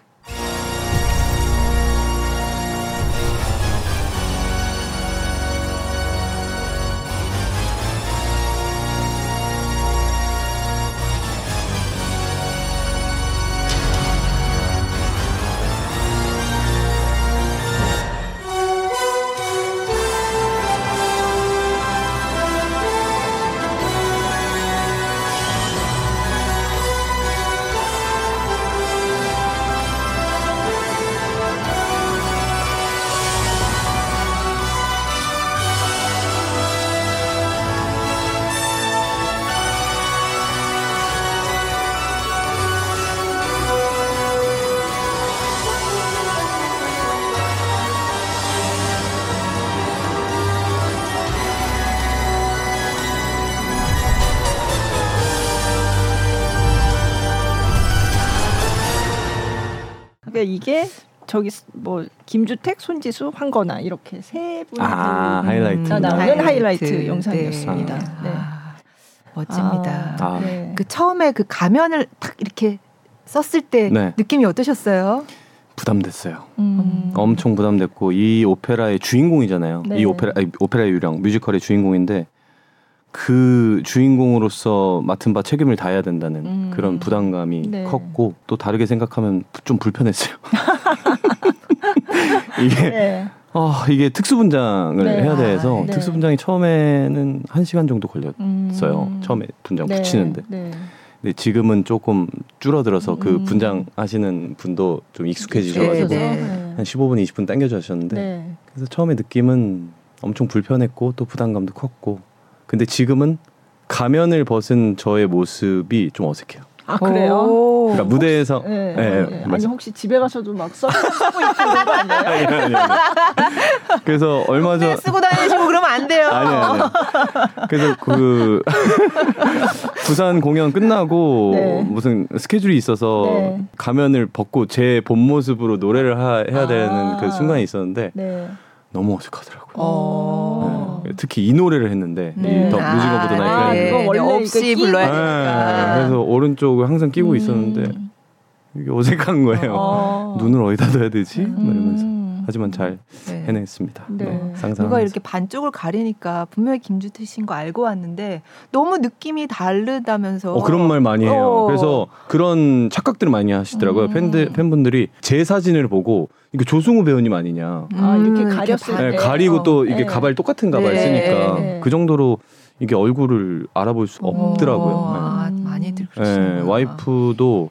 그러니까 이게 저기 뭐 김주택, 손지수, 황건아 이렇게 세 분이 아, 하이라이트. 가 나오는 하이라이트. 하이라이트, 네. 영상이었습니다. 아. 네. 아, 멋집니다. 아. 네. 그 처음에 그 가면을 탁 이렇게 썼을 때 네. 느낌이 어떠셨어요? 부담됐어요. 음. 엄청 부담됐고 이 오페라의 주인공이잖아요. 네. 이 오페라 아니, 오페라의 유령 뮤지컬의 주인공인데 그 주인공으로서 맡은 바 책임을 다해야 된다는 음. 그런 부담감이 네. 컸고 또 다르게 생각하면 좀 불편했어요. 이게 네. 아 이게 특수 분장을 네. 해야 돼서 아, 네. 특수 분장이 처음에는 한 시간 정도 걸렸어요. 음. 처음에 분장 네. 붙이는데. 네. 근데 지금은 조금 줄어들어서 그 음. 분장 하시는 분도 좀 익숙해지셔가지고. 한 15분 20분 당겨주셨는데 네. 그래서 처음에 느낌은 엄청 불편했고 또 부담감도 컸고 근데 지금은 가면을 벗은 저의 모습이 좀 어색해요. 아 그래요? 오. 그러니까 무대에서 네. 네, 네. 아니. 혹시 집에 가서도 막 써, 쓰고 있는 거 아니에요? 아니, 아니, 아니. 그래서 얼마 전 네, 쓰고 다니시고 그러면 안 돼요. 아니 아니. 그래서 그 부산 공연 끝나고 네. 무슨 스케줄이 있어서 네. 가면을 벗고 제 본 모습으로 노래를 하, 해야 되는 아. 그 순간이 있었는데 네. 너무 어색하더라고요. 어. 네. 특히 이 노래를 했는데 네. 이 The 아, Music of the 아, Night 네. 그거 원래 없이 이거 불러야 끼- 되니까. 네, 그래서 오른쪽을 항상 끼고 있었는데 음. 이게 어색한 거예요. 어. 눈을 어디다 둬야 되지? 막 이러면서 음. 하지만 잘 네. 해냈습니다. 네. 네. 상상. 누가 이렇게 반쪽을 가리니까 분명히 김주태 씨인 거 알고 왔는데 너무 느낌이 다르다면서. 어, 그런 말 많이 해요. 어. 그래서 그런 착각들을 많이 하시더라고요. 음. 팬들 팬분들이 제 사진을 보고 이게 조승우 배우님 아니냐. 아, 이렇게 음, 가렸을 반- 네, 네. 가리고 또 이게 네. 가발 똑같은 가발 네. 쓰니까 네. 그 정도로 이게 얼굴을 알아볼 수 어, 없더라고요. 아, 네. 많이들 네. 그러시는 네, 와이프도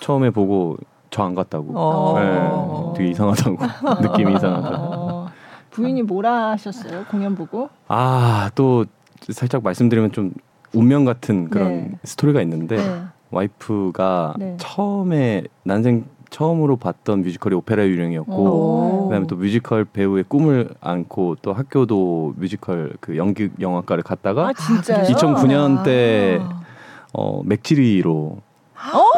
처음에 보고 저 안 같다고. 어. 네, 되게 이상하다고 느낌이 이상하다. 어, 부인이 뭐라 하셨어요? 공연 보고? 아 또 살짝 말씀드리면 좀 운명 같은 그런 네. 스토리가 있는데 네. 와이프가 네. 처음에 난생 처음으로 봤던 뮤지컬이 오페라 유령이었고 오. 그다음에 또 뮤지컬 배우의 꿈을 안고 또 학교도 뮤지컬 그 연기 영화과를 갔다가 아 진짜요? 2009년 때 아. 어 맥지리로 어?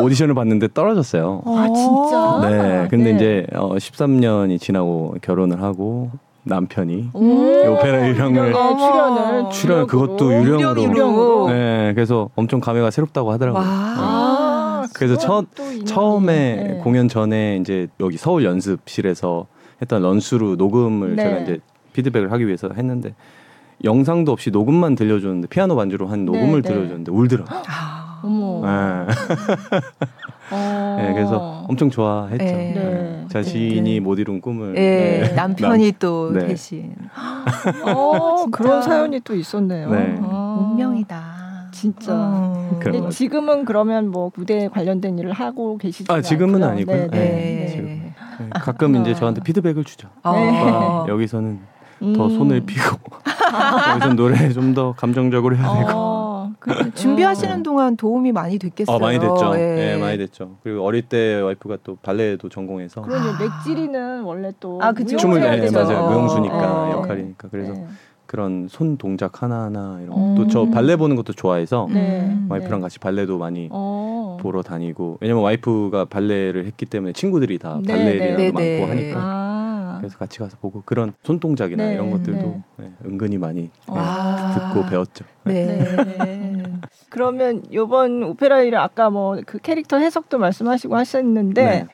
오디션을 봤는데 떨어졌어요. 아 진짜? 네, 근데 네. 이제 어 13년이 지나고 결혼을 하고 남편이 음. 이 오페라 유령을 유령의 출연을 출연 그것도 유령으로. 유령으로. 네, 그래서 엄청 감회가 새롭다고 하더라고요. 와. 아, 그래서 첫-. 처음에 네. 공연 전에 이제 여기 서울 연습실에서 했던 런스루 녹음을 네. 제가 이제 피드백을 하기 위해서 했는데 영상도 없이 녹음만 들려줬는데 피아노 반주로 한 녹음을 네, 네. 들려줬는데 울더라고요. 아. 어머. 네. 어. 네, 그래서 엄청 좋아했죠. 네. 네. 자신이 네. 못 이룬 꿈을 예, 네. 남편이 또 네. 대신 어. 그런 사연이 또 있었네요. 네. 아. 운명이다. 진짜. 음. 그런 근데. 지금은 그러면 뭐 무대에 관련된 일을 하고 계시지 아, 지금은? 아니고요. 네, 네. 네. 지금. 네, 가끔 이제 저한테 피드백을 주죠. 어. 오빠, 여기서는 더 음. 손을 피고 여기서 노래 좀 더 감정적으로 해야 되고. 어, 그, 준비하시는 어. 동안 도움이 많이 됐겠어요. 어, 많이 됐죠. 예. 예, 많이 됐죠. 그리고 어릴 때 와이프가 또 발레도 전공해서 그러니 아. 맥지리는 원래 또 아, 그쵸. 춤을 예, 되죠. 맞아요. 어. 무용수니까 네. 역할이니까 그래서 네. 그런 손 동작 하나하나 이런 음. 또저 발레 보는 것도 좋아해서 네. 음. 와이프랑 같이 발레도 많이 어. 보러 다니고 왜냐면 와이프가 발레를 했기 때문에 친구들이 다 네, 발레리아도 네. 많고 네, 네. 하니까 아. 그래서 같이 가서 보고 그런 손 동작이나 네, 이런 것들도 네. 네, 은근히 많이 네, 아. 듣고 배웠죠. 네. 그러면 요번 오페라의 유령 아까 뭐 그 캐릭터 해석도 말씀하시고 하셨는데 네.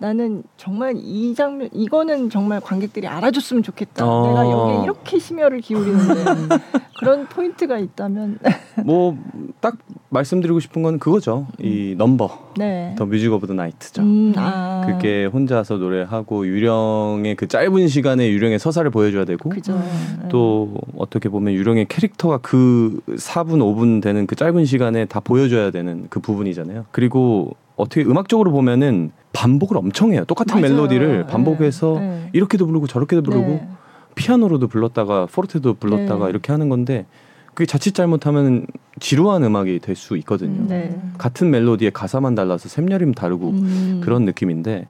나는 정말 이 장면 이거는 정말 관객들이 알아줬으면 좋겠다. 어. 내가 여기에 이렇게 심혈을 기울이는데 그런 포인트가 있다면 뭐 딱 말씀드리고 싶은 건 그거죠. 이 넘버 네. The Music of the Night이죠. 음, 아. 그게 혼자서 노래하고 유령의 그 짧은 시간에 유령의 서사를 보여줘야 되고 그죠. 네. 또 어떻게 보면 유령의 캐릭터가 그 4분 5분 되는 그 짧은 시간에 다 보여줘야 되는 그 부분이잖아요. 그리고 어떻게 음악적으로 보면은 반복을 엄청 해요. 똑같은 맞아요. 멜로디를 반복해서 네. 네. 이렇게도 부르고 저렇게도 부르고 네. 피아노로도 불렀다가 포르테도 불렀다가 네. 이렇게 하는 건데 그게 자칫 잘못하면 지루한 음악이 될 수 있거든요. 네. 같은 멜로디에 가사만 달라서 샘열임 다르고 음. 그런 느낌인데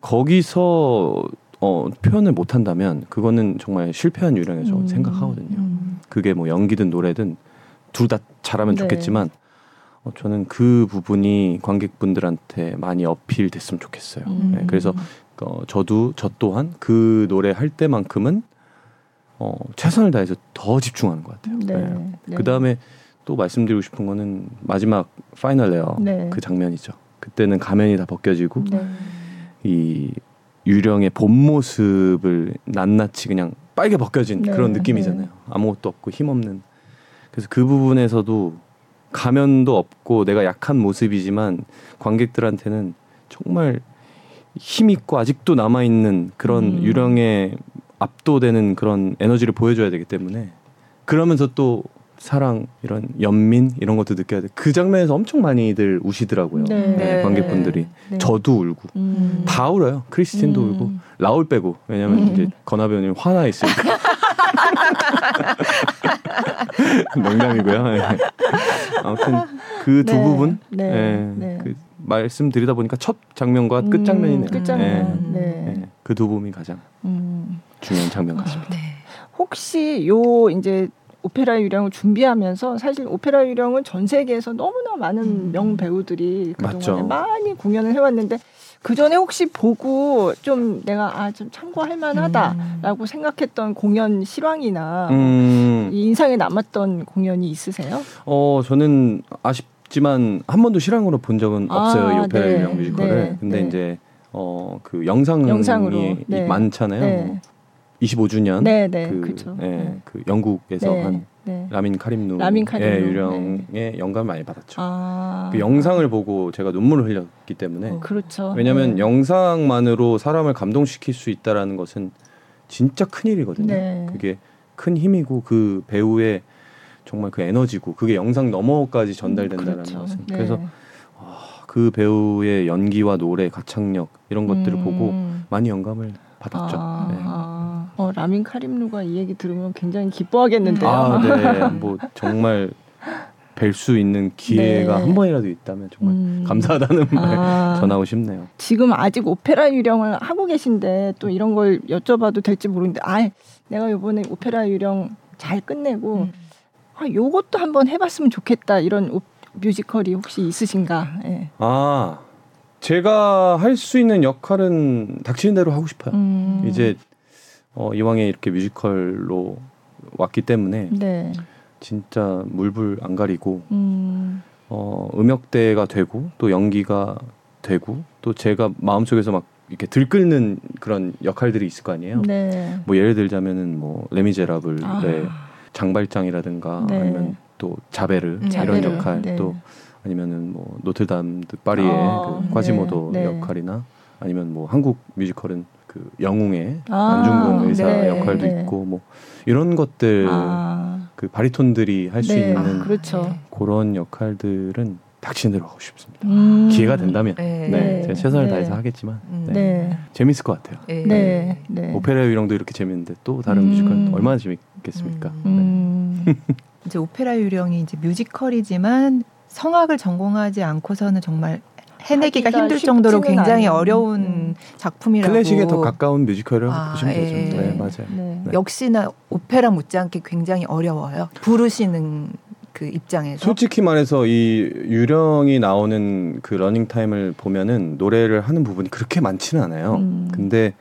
거기서 어, 표현을 못 한다면 그거는 정말 실패한 유령이라고 음. 생각하거든요. 음. 그게 뭐 연기든 노래든 둘 다 잘하면 네. 좋겠지만 어, 저는 그 부분이 관객분들한테 많이 어필됐으면 좋겠어요. 음. 네, 그래서 어, 저도 저 또한 그 노래 할 때만큼은 어, 최선을 다해서 더 집중하는 것 같아요. 네. 네. 그 다음에 또 말씀드리고 싶은 거는 마지막 Final Lair 네. 그 장면이죠. 그때는 가면이 다 벗겨지고 네. 이 유령의 본 모습을 낱낱이 그냥 발가벗겨진 네, 그런 느낌이잖아요. 아무것도 없고 힘 없는. 그래서 그 부분에서도 가면도 없고 내가 약한 모습이지만 관객들한테는 정말 힘 있고 아직도 남아 있는 그런 음. 유령에 압도되는 그런 에너지를 보여줘야 되기 때문에 그러면서 또 사랑 이런 연민 이런 것도 느껴야 돼. 그 장면에서 엄청 많이들 우시더라고요. 네. 네, 관객분들이 네. 저도 울고 음. 다 울어요. 크리스틴도 음. 울고 라울 빼고 왜냐면 음. 이제 건하 배우님 화나 있으니까. 농담이고요. 예. 아무튼 그두 네. 부분 네. 예, 네. 그 말씀드리다 보니까 첫 장면과 끝 장면이네요. 음, 끝장면. 음. 네. 그두 부분이 가장 음. 중요한 장면 같습니다. 네. 혹시 요 이제 오페라 유령을 준비하면서 사실 오페라 유령은 전 세계에서 너무나 많은 음. 명 배우들이 그동안에 맞죠. 많이 공연을 해왔는데 그 전에 혹시 보고 좀 내가 아 좀 참고할 만하다라고 음. 생각했던 공연 실황이나 음, 이 인상에 남았던 공연이 있으세요? 어 저는 아쉽지만 한 번도 실황으로 본 적은 아, 없어요 이 오페라 네. 뮤지컬을. 네. 근데 네. 이제 어그 영상이 영상으로, 네. 많잖아요. 네. 뭐 25주년 네, 네, 그, 그렇죠. 예, 네. 그 영국에서 네, 한 네. 라민 카림누 라민 카림누, 의 유령에 영감을 많이 받았죠. 아, 그 영상을 보고 제가 눈물을 흘렸기 때문에 어. 그렇죠. 왜냐하면 네. 영상만으로 사람을 감동시킬 수 있다라는 것은 진짜 큰 일이거든요. 네. 그게 큰 힘이고 그 배우의 정말 그 에너지고 그게 영상 너머까지 전달된다는 그렇죠. 것은 네. 그래서 그 배우의 연기와 노래 가창력 이런 것들을 음. 보고 많이 영감을 받았죠. 아, 네. 아. 어, 라민 카림누가 이 얘기 들으면 굉장히 기뻐하겠는데요. 아, 네. 뭐 정말 뵐 수 있는 기회가 네. 한 번이라도 있다면 정말 음. 감사하다는 말 아. 전하고 싶네요. 지금 아직 오페라 유령을 하고 계신데 또 이런 걸 여쭤봐도 될지 모르는데 아 내가 이번에 오페라 유령 잘 끝내고 음. 아 요것도 한번 해 봤으면 좋겠다 이런 오- 뮤지컬이 혹시 있으신가? 예. 아, 제가 할 수 있는 역할은 닥치는 대로 하고 싶어요. 음. 이제 어, 이왕에 이렇게 뮤지컬로 왔기 때문에 네. 진짜 물불 안 가리고 음. 어, 음역대가 되고 또 연기가 되고 또 제가 마음속에서 막 이렇게 들끓는 그런 역할들이 있을 거 아니에요. 네. 뭐 예를 들자면은 뭐 레미제라블의 아. 장발장이라든가 네. 아니면 또 자베르 음, 이런 자베르. 역할 네. 또 아니면은 뭐 노틀담 드 파리의 아, 그 꽈지모도 네, 네. 역할이나 아니면 뭐 한국 뮤지컬은 그 영웅의 아, 안중근 의사 네, 역할도 네. 있고 뭐 이런 것들 아. 그 바리톤들이 할수 네. 있는 아, 그렇죠. 네. 그런 역할들은 닥치는 대로 하고 싶습니다. 음. 기회가 된다면 네. 네, 네. 제가 최선을 네. 다해서 하겠지만 음. 네. 네. 재밌을 것 같아요. 네. 네. 네. 오페라 유령도 이렇게 재밌는데 또 다른 음. 뮤지컬은 얼마나 재밌겠습니까? 음. 네. 음. 이제 오페라 유령이 이제 뮤지컬이지만 성악을 전공하지 않고서는 정말 해내기가 힘들 정도로 굉장히 않은. 어려운 음. 작품이라고. 클래식에 더 가까운 뮤지컬을 아, 보시면 되죠. 예. 네, 맞아요. 네. 네. 역시나 오페라 못지않게 굉장히 어려워요. 부르시는 그 입장에서. 솔직히 말해서 이 유령이 나오는 그 러닝 타임을 보면은 노래를 하는 부분이 그렇게 많지는 않아요. 음. 근데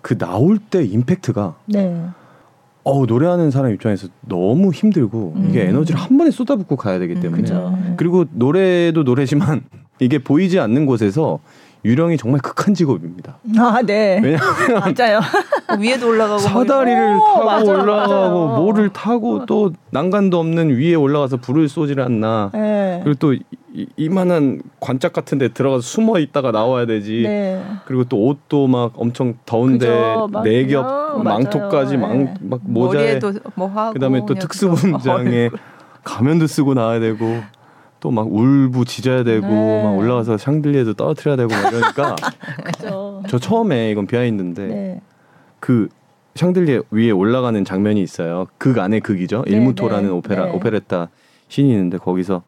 그 나올 때 임팩트가 네. 어우 노래하는 사람 입장에서 너무 힘들고 이게 음. 에너지를 한 번에 쏟아붓고 가야 되기 음, 때문에 그죠. 그리고 노래도 노래지만 이게 보이지 않는 곳에서 유령이 정말 극한 직업입니다. 아, 네. 왜냐하면 맞아요. 위에도 올라가고 사다리를 오, 타고 맞아요, 올라가고 맞아요. 뭐를 타고 또 난간도 없는 위에 올라가서 불을 쏘질 않나. 네. 그리고 또 이, 이만한 관짝 같은 데 들어가서 숨어 있다가 나와야 되지. 네. 그리고 또 옷도 막 엄청 더운데 내겹 그냥 망토까지. 막, 네. 막 모자에 뭐 그다음에 또 특수분장에 얼굴. 가면도 쓰고 나와야 되고 또 막 울부 짖어야 되고 네. 막 올라가서 샹들리에도 떨어뜨려야 되고 막 이러니까. 저 처음에 이건 비하인드인데 네. 그 샹들리에 위에 올라가는 장면이 있어요. 극 안에 극이죠. 네, 일무토라는 네, 오페라 네. 오페레타 신이 있는데 거기서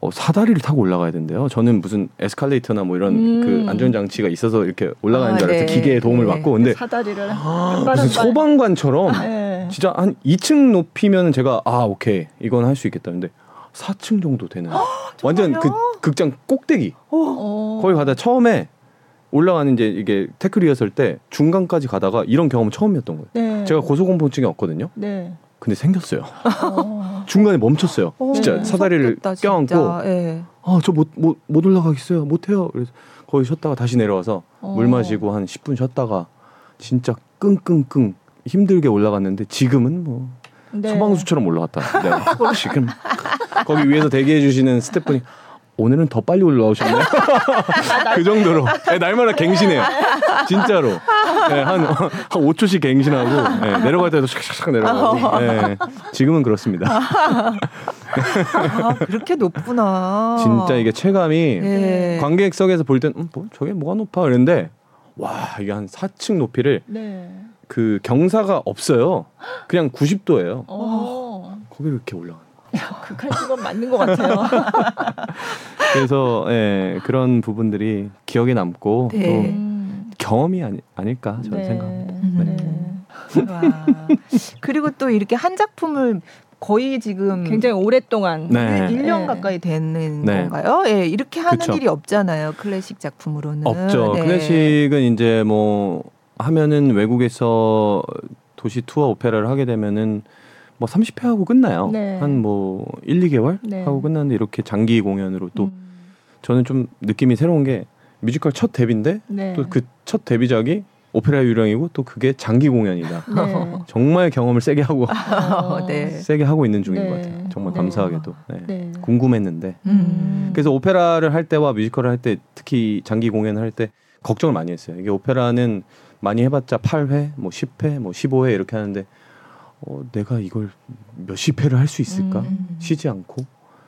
어, 사다리를 타고 올라가야 된대요. 저는 무슨 에스컬레이터나 뭐 이런 음. 그 안전 장치가 있어서 이렇게 올라가는 아, 줄 알았어요. 네. 기계의 도움을 네. 받고 근데 사다리를 아, 한 무슨. 소방관처럼 네. 진짜 한 2층 높이면 제가 아 오케이 이건 할 수 있겠다. 근데 4층 정도 되는 완전 그 극장 꼭대기 어. 거기 가다 처음에 올라가는 이제 이게 tech 리허설 때 중간까지 가다가 이런 경험은 처음이었던 거예요. 네. 제가 고소공포증이 없거든요. 네. 근데 생겼어요. 어. 중간에 멈췄어요. 어, 진짜 네. 사다리를. 껴안고 예. 아 저 못 못 못 올라가겠어요. 못 해요. 그래서 거기 쉬었다가 다시 내려와서 어. 물 마시고 한 10분 쉬었다가 진짜 끙끙끙 힘들게 올라갔는데 지금은 뭐 네. 소방수처럼 올라갔다. 네. 지금 거기 위에서 대기해 주시는 스태프분이 오늘은 더 빨리 올라오셨네요. 그 정도로 네, 날마다 갱신해요. 진짜로 네, 한, 한 5초씩 갱신하고 네, 내려갈 때도 샥샥샥 내려가고 네, 지금은 그렇습니다. 아, 그렇게 높구나. 진짜 이게 체감이 예. 관객석에서 볼 땐 음, 뭐, 저게 뭐가 높아 그랬는데 와 이게 한 4층 높이를 네. 그 경사가 없어요. 그냥 90도예요. 어. 거기 이렇게 올라가. 극한 직업 맞는 것 같아요. 그래서 예, 그런 부분들이 기억에 남고 네. 또 음. 경험이 아니, 아닐까 저는 네. 생각합니다. 네. 와. 그리고 또 이렇게 한 작품을 거의 지금 굉장히 오랫동안 네. 1년 네. 가까이 되는 네. 건가요? 예, 이렇게 하는 그쵸. 일이 없잖아요. 클래식 작품으로는. 없죠. 네. 클래식은 이제 뭐 하면은 외국에서 도시 투어 오페라를 하게 되면은 뭐 30회 하고 끝나요. 네. 한뭐 1, 2개월 네. 하고 끝났는데 이렇게 장기 공연으로 또 음. 저는 좀 느낌이 새로운 게 뮤지컬 첫 데뷔인데 네. 또그 첫 데뷔작이 오페라 유령이고 또 그게 장기 공연이다. 네. 정말 경험을 세게 하고 어, 네. 세게 하고 있는 중인 네. 것 같아요. 정말 네. 감사하게도 네. 네. 궁금했는데 음. 그래서 오페라를 할 때와 뮤지컬을 할 때 특히 장기 공연을 할 때 걱정을 많이 했어요. 이게 오페라는 많이 해봤자 8회, 뭐 10회, 뭐 15회 이렇게 하는데 어, 내가 이걸 몇십 회를 할 수 있을까? 음. 쉬지 않고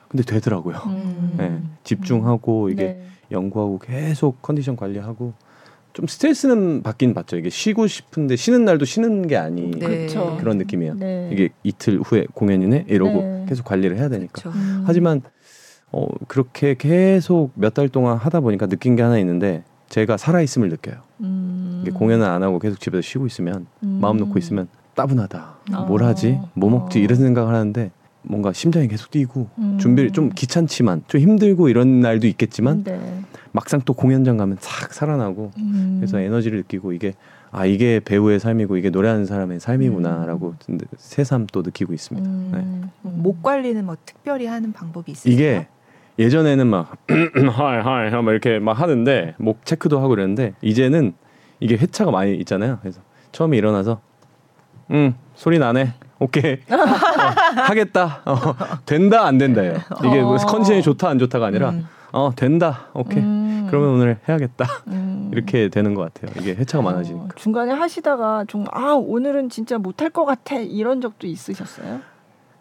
근데 되더라고요. 음. 네, 집중하고 이게 네. 연구하고 계속 컨디션 관리하고 좀 스트레스는 받긴 받죠. 이게 쉬고 싶은데 쉬는 날도 쉬는 게 아니 네. 그렇죠. 그런 느낌이에요. 네. 이게 이틀 후에 공연이네 이러고 네. 계속 관리를 해야 되니까. 그렇죠. 음. 하지만 어, 그렇게 계속 몇 달 동안 하다 보니까 느낀 게 하나 있는데 제가 살아 있음을 느껴요. 음. 이게 공연을 안 하고 계속 집에서 쉬고 있으면 음. 마음 놓고 있으면 따분하다. 어. 뭘 하지? 뭐 먹지? 어. 이런 생각을 하는데 뭔가 심장이 계속 뛰고 음. 준비를 좀 귀찮지만 좀 힘들고 이런 날도 있겠지만 네. 막상 또 공연장 가면 싹 살아나고 음. 그래서 에너지를 느끼고 이게 아 이게 배우의 삶이고 이게 노래하는 사람의 삶이구나라고 새삼 또 느끼고 있습니다. 음. 네. 음. 목 관리는 뭐 특별히 하는 방법이 있어요? 이게 예전에는 막 하이 하이 막 이렇게 막 하는데 목 체크도 하고 그랬는데 이제는 이게 회차가 많이 있잖아요. 그래서 처음에 일어나서 음 소리 나네. 오케이 어, 하겠다. 어, 된다 안 된다예요. 이게 뭐 어. 컨디션이 좋다 안 좋다가 아니라 음. 어 된다. 오케이 음. 그러면 오늘 해야겠다. 음. 이렇게 되는 것 같아요. 이게 회차가 많아지니까. 어, 중간에 하시다가 좀 아 오늘은 진짜 못할 것 같아 이런 적도 있으셨어요?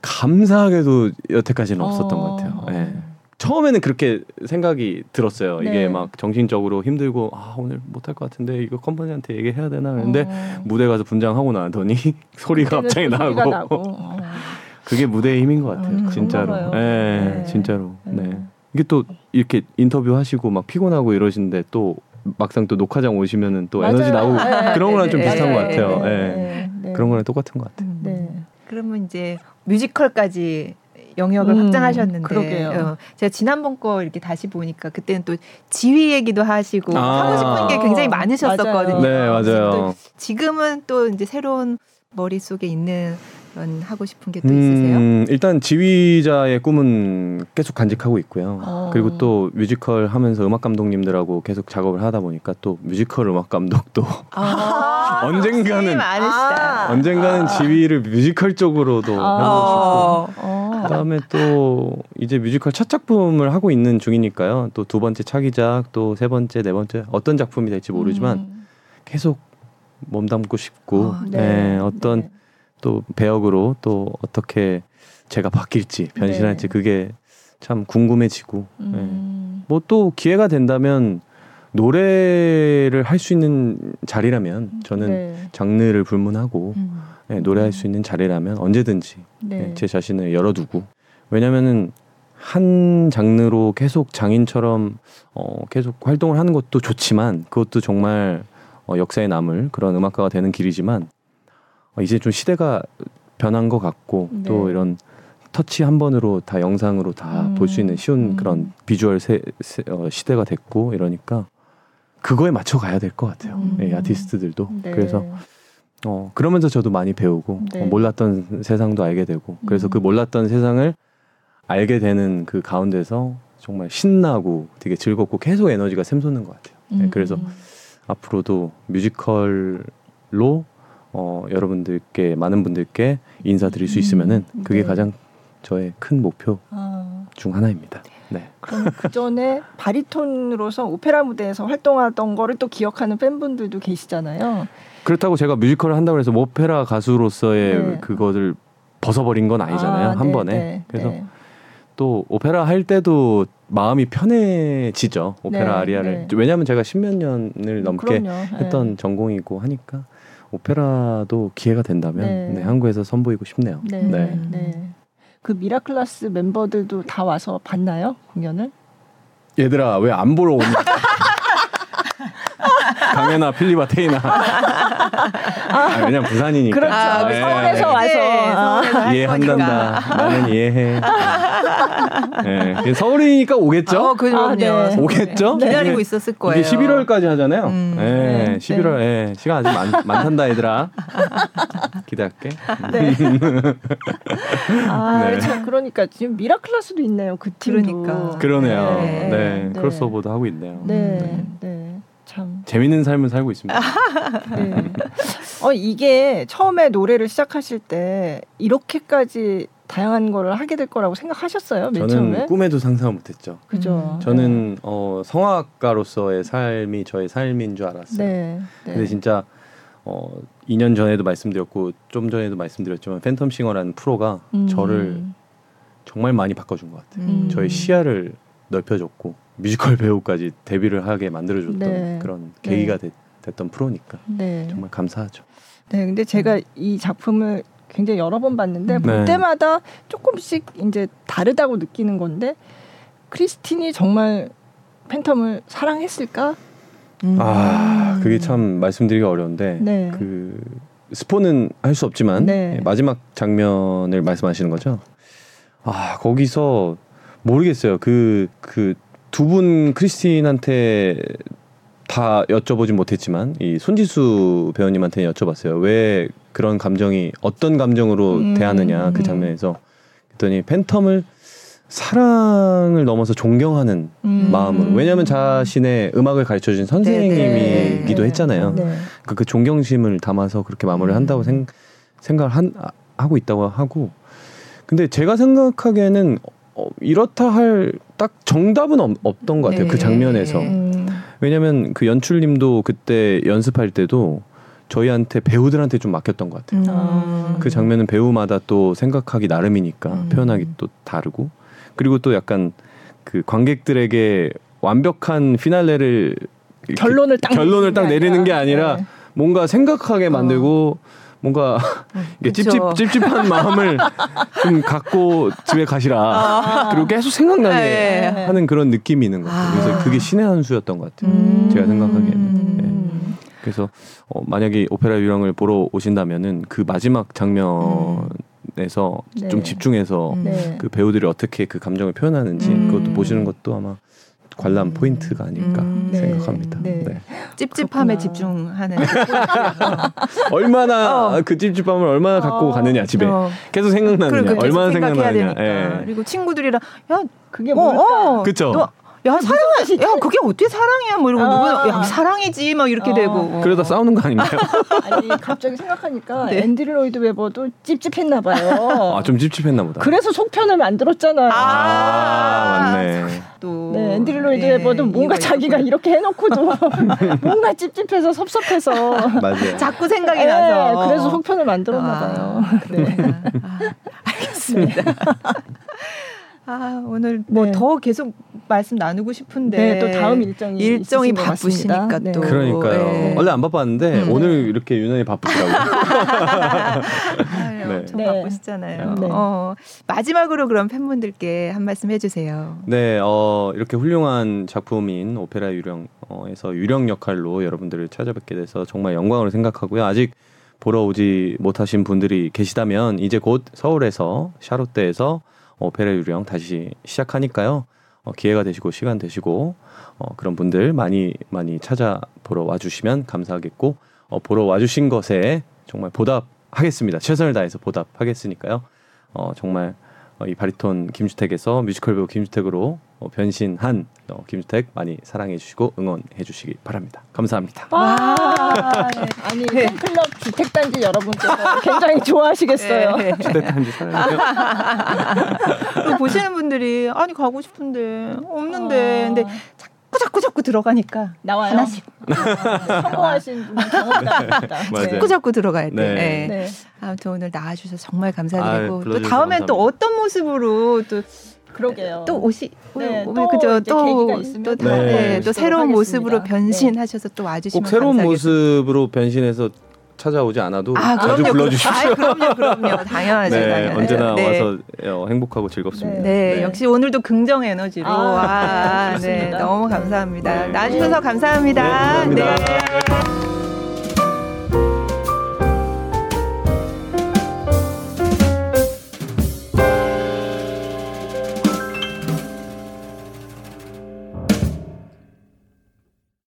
감사하게도 여태까지는 없었던 어. 것 같아요. 예. 처음에는 그렇게 생각이 들었어요. 네. 이게 막 정신적으로 힘들고 아 오늘 못할 것 같은데 이거 컴퍼니한테 얘기해야 되나 그런데 어. 무대 가서 분장하고 나더니 소리가 갑자기 소리가 나고, 나고. 어. 그게 무대의 힘인 것 같아요. 음, 진짜로. 예. 네. 진짜로. 네. 네. 이게 또 이렇게 인터뷰 하시고 막 피곤하고 이러시는데 또 막상 또 녹화장 오시면은 또 에너지 맞아요. 나오고 네, 그런 거랑 좀 네, 비슷한 네, 것 같아요. 네, 예. 네, 네. 그런 거랑 똑같은 것 같아요. 음. 네. 그러면 이제 뮤지컬까지 영역을 음, 확장하셨는데 그러게요. 어, 제가 지난번 거 이렇게 다시 보니까 그때는 또 지휘 얘기도 하시고 아. 하고 싶은 게 굉장히 많으셨었거든요. 맞아요. 네, 맞아요. 지금은 또 이제 새로운 머릿속에 있는 그런 하고 싶은 게또 있으세요? 음, 일단 지휘자의 꿈은 계속 간직하고 있고요. 어. 그리고 또 뮤지컬 하면서 음악 감독님들하고 계속 작업을 하다 보니까 또 뮤지컬 음악 감독도 아, 언젠가는-. 아. 언젠가는 지휘를 뮤지컬 쪽으로도 해보고 어. 어. 싶고 그다음에 또 이제 뮤지컬 첫 작품을 하고 있는 중이니까요. 또 두 번째 차기작, 또 세 번째, 네 번째 어떤 작품이 될지 모르지만 음. 계속 몸담고 싶고 어, 네, 어떤 네. 또 배역으로 또 어떻게 제가 바뀔지 변신할지 네. 그게 참 궁금해지고 음. 뭐 또 기회가 된다면 노래를 할 수 있는 자리라면 저는 네. 장르를 불문하고 음. 네, 노래할 수 있는 자리라면 언제든지 네. 네, 제 자신을 열어두고 왜냐면은 한 장르로 계속 장인처럼 어, 계속 활동을 하는 것도 좋지만 그것도 정말 어, 역사에 남을 그런 음악가가 되는 길이지만 어, 이제 좀 시대가 변한 것 같고 네. 또 이런 터치 한 번으로 다 영상으로 다 음, 볼수 있는 쉬운 음. 그런 비주얼 세, 세- 어, 시대가 됐고 이러니까 그거에 맞춰 가야 될 것 같아요. 음. 이 아티스트들도 네. 그래서 어, 그러면서 저도 많이 배우고 네. 어, 몰랐던 세상도 알게 되고 그래서 음. 그 몰랐던 세상을 알게 되는 그 가운데서 정말 신나고 되게 즐겁고 계속 에너지가 샘솟는 것 같아요. 네, 음. 그래서 앞으로도 뮤지컬로 어, 여러분들께 많은 분들께 인사드릴 수 있으면은 음, 그게 네. 가장 저의 큰 목표 아, 중 하나입니다. 네. 그럼 그 전에 바리톤으로서 오페라 무대에서 활동하던 거를 또 기억하는 팬분들도 계시잖아요. 그렇다고 제가 뮤지컬을 한다고 해서 뭐 오페라 가수로서의 네. 그것을 벗어버린 건 아니잖아요. 아, 한 네, 번에. 네, 그래서 네. 또 오페라 할 때도 마음이 편해지죠. 오페라 네, 아리아를. 네. 왜냐하면 제가 십몇 년을 넘게 그럼요. 했던 전공이고 하니까 오페라도 기회가 된다면 네. 네, 한국에서 선보이고 싶네요. 네. 그 미라클라스 멤버들도 다 와서 봤나요 공연을? 얘들아 왜 안 보러 오냐? 강현아, 필립아, 태인아. 아, 왜냐면 부산이니까. 그렇죠. 아, 네. 서울에서 와서. 네, 아. 할 이해한단다. 나는 이해해. 네. 서울이니까 오겠죠? 어, 그럼요. 아, 네. 오겠죠? 기다리고 있었을 거예요. 이게 11월까지 하잖아요. 음. 예, 네. 11월, 예, 시간 아직 많, 많단다, 얘들아. 기대할게. 네. 아, 네. 참 그러니까 지금 미라클라스도 있네요. 그 팀도. 그러니까. 그러니까요. 네. 네, 네. 크로스오버도 하고 있네요. 네, 네, 참. 재밌는 삶을 살고 있습니다. 네. 어 이게 처음에 노래를 시작하실 때 이렇게까지 다양한 거를 하게 될 거라고 생각하셨어요? 맨 저는 처음에? 꿈에도 상상을 못했죠. 그죠. 음. 저는 어, 성악가로서의 삶이 저의 삶인 줄 알았어요. 네. 네. 근데 진짜 어, 2년 전에도 말씀드렸고 좀 전에도 말씀드렸지만 팬텀싱어라는 프로가 음. 저를 정말 많이 바꿔준 것 같아요. 음. 저의 시야를 넓혀줬고 뮤지컬 배우까지 데뷔를 하게 만들어줬던 네. 그런 네. 계기가 됐, 던 프로니까 네. 정말 감사하죠. 네, 근데 제가 음. 이 작품을 굉장히 여러 번 봤는데 볼 네. 때마다 조금씩 이제 다르다고 느끼는 건데 크리스틴이 정말 팬텀을 사랑했을까? 음. 아 그게 참 말씀드리기 어려운데 네. 그 스포는 할 수 없지만 네. 예, 마지막 장면을 말씀하시는 거죠. 아 거기서 모르겠어요. 그 그 두 분 크리스틴한테 다 여쭤보진 못했지만 이 손지수 배우님한테 여쭤봤어요. 왜 그런 감정이 어떤 감정으로 음, 대하느냐 그 음. 장면에서 그랬더니 팬텀을 사랑을 넘어서 존경하는 음. 마음으로 왜냐하면 자신의 음악을 가르쳐 준 선생님이기도 네. 했잖아요. 네. 그, 그 존경심을 담아서 그렇게 마무리를 한다고 생, 생각을 한, 아, 하고 있다고 하고 근데 제가 생각하기에는 어, 이렇다 할 딱 정답은 없, 없던 것 같아요 그 네. 장면에서 음. 왜냐하면 그 연출님도 그때 연습할 때도 저희한테 배우들한테 좀 맡겼던 것 같아요 아. 그 장면은 배우마다 또 생각하기 나름이니까 음. 표현하기 또 다르고 그리고 또 약간 그 관객들에게 완벽한 피날레를 결론을 딱 결론을 딱 내리는 게 아니라 네. 뭔가 생각하게 만들고 뭔가 이게 찝찝. 찝찝한 마음을 좀 갖고 집에 가시라. 그리고 계속 생각나게 네. 하는 그런 느낌이 있는 것 같아요. 아. 그래서 그게 신의 한 수였던 것 같아요. 음. 제가 생각하기에는. 네. 음. 그래서 어, 만약에 오페라 유령을 보러 오신다면은 그 마지막 장면에서 네. 좀 집중해서 음. 네. 그 배우들이 어떻게 그 감정을 표현하는지 음. 그것도 보시는 것도 아마 관람 음. 포인트가 아닐까 음. 네. 생각합니다. 네. 네. 찝찝함에 그렇구나. 집중하는 얼마나 어. 그 찝찝함을 얼마나 갖고 어. 가느냐 집에 어. 계속 생각나느냐 계속 얼마나 생각나느냐. 예. 그리고 친구들이랑 야, 그게 어, 뭘까? 어, 그쵸? 너, 야 사랑, 야 그게 어떻게 사랑이야? 뭐 이러고 아. 누구는 야 사랑이지 막 이렇게 어. 되고. 그러다 싸우는 거 아닌가요? 아니 갑자기 생각하니까 네. 앤드류 로이드 웨버도 찝찝했나 봐요. 아 좀 찝찝했나 보다. 그래서 속편을 만들었잖아요. 아, 맞네. 또 네, 앤드류 로이드 예, 웨버도 뭔가 자기가. 이렇게 해놓고도 뭔가 찝찝해서 섭섭해서 맞아요. 자꾸 생각이 네, 나서. 그래서 속편을 만들었나 아, 봐요. 네. 아, 알겠습니다. 아 오늘 뭐 네. 더 계속 말씀 나누고 싶은데 네, 또 다음 일정이 일정이 바쁘시니까 같습니다. 네. 또 그러니까요. 예. 원래 안 바빴는데 음. 오늘 이렇게 유난히 바쁘더라고요. 아유, 네. 엄청 네. 바쁘시잖아요. 네. 어, 마지막으로 그럼 팬분들께 한 말씀 해주세요. 네, 어, 이렇게 훌륭한 작품인 오페라 유령에서 유령 역할로 여러분들을 찾아뵙게 돼서 정말 영광으로 생각하고요. 아직 보러 오지 못하신 분들이 계시다면 이제 곧 서울에서 샤롯대에서 오페라 유령 다시 시작하니까요. 어, 기회가 되시고 시간 되시고 어, 그런 분들 많이 많이 찾아보러 와주시면 감사하겠고 어, 보러 와주신 것에 정말 보답하겠습니다. 최선을 다해서 보답하겠으니까요. 어, 정말 어, 이 바리톤 김주택에서 뮤지컬 배우 김주택으로 어, 변신한 어, 김주택 많이 사랑해 주시고 응원해 주시기 바랍니다. 감사합니다. 와, 네. 아니 네. 팬클럽 주택단지 여러분께서 굉장히 좋아하시겠어요. 네. 주택 한지 사랑해요. 또 보시는 분들이 아니 가고 싶은데 없는데 근데 자꾸 자꾸 자꾸 들어가니까 나와요. 하나씩 성공하신 분은 경험담입니다. 자꾸 자꾸 들어가야 돼. 네. 네. 네. 아무튼 오늘 나와주셔서 정말 아유, 감사드리고 또 불러주셔서 다음엔 또 감사합니다. 어떤 모습으로 또 그러게요. 또 옷이 네, 오- 또 그죠 계기가 또, 있으면 또, 네. 네, 또 새로운 하겠습니다. 모습으로 변신하셔서 또 와주시면 꼭 새로운 감사하겠습니다. 모습으로 변신해서 찾아오지 않아도 아, 자주 그럼요. 불러주십시오. 아, 그럼요, 그럼요. 당연하죠. 네, 당연하죠. 언제나 네. 와서 어, 행복하고 즐겁습니다. 네, 역시 오늘도 긍정 에너지로 아, 아, 네. 너무 감사합니다. 네. 나와주셔서 감사합니다. 네, 감사합니다. 네.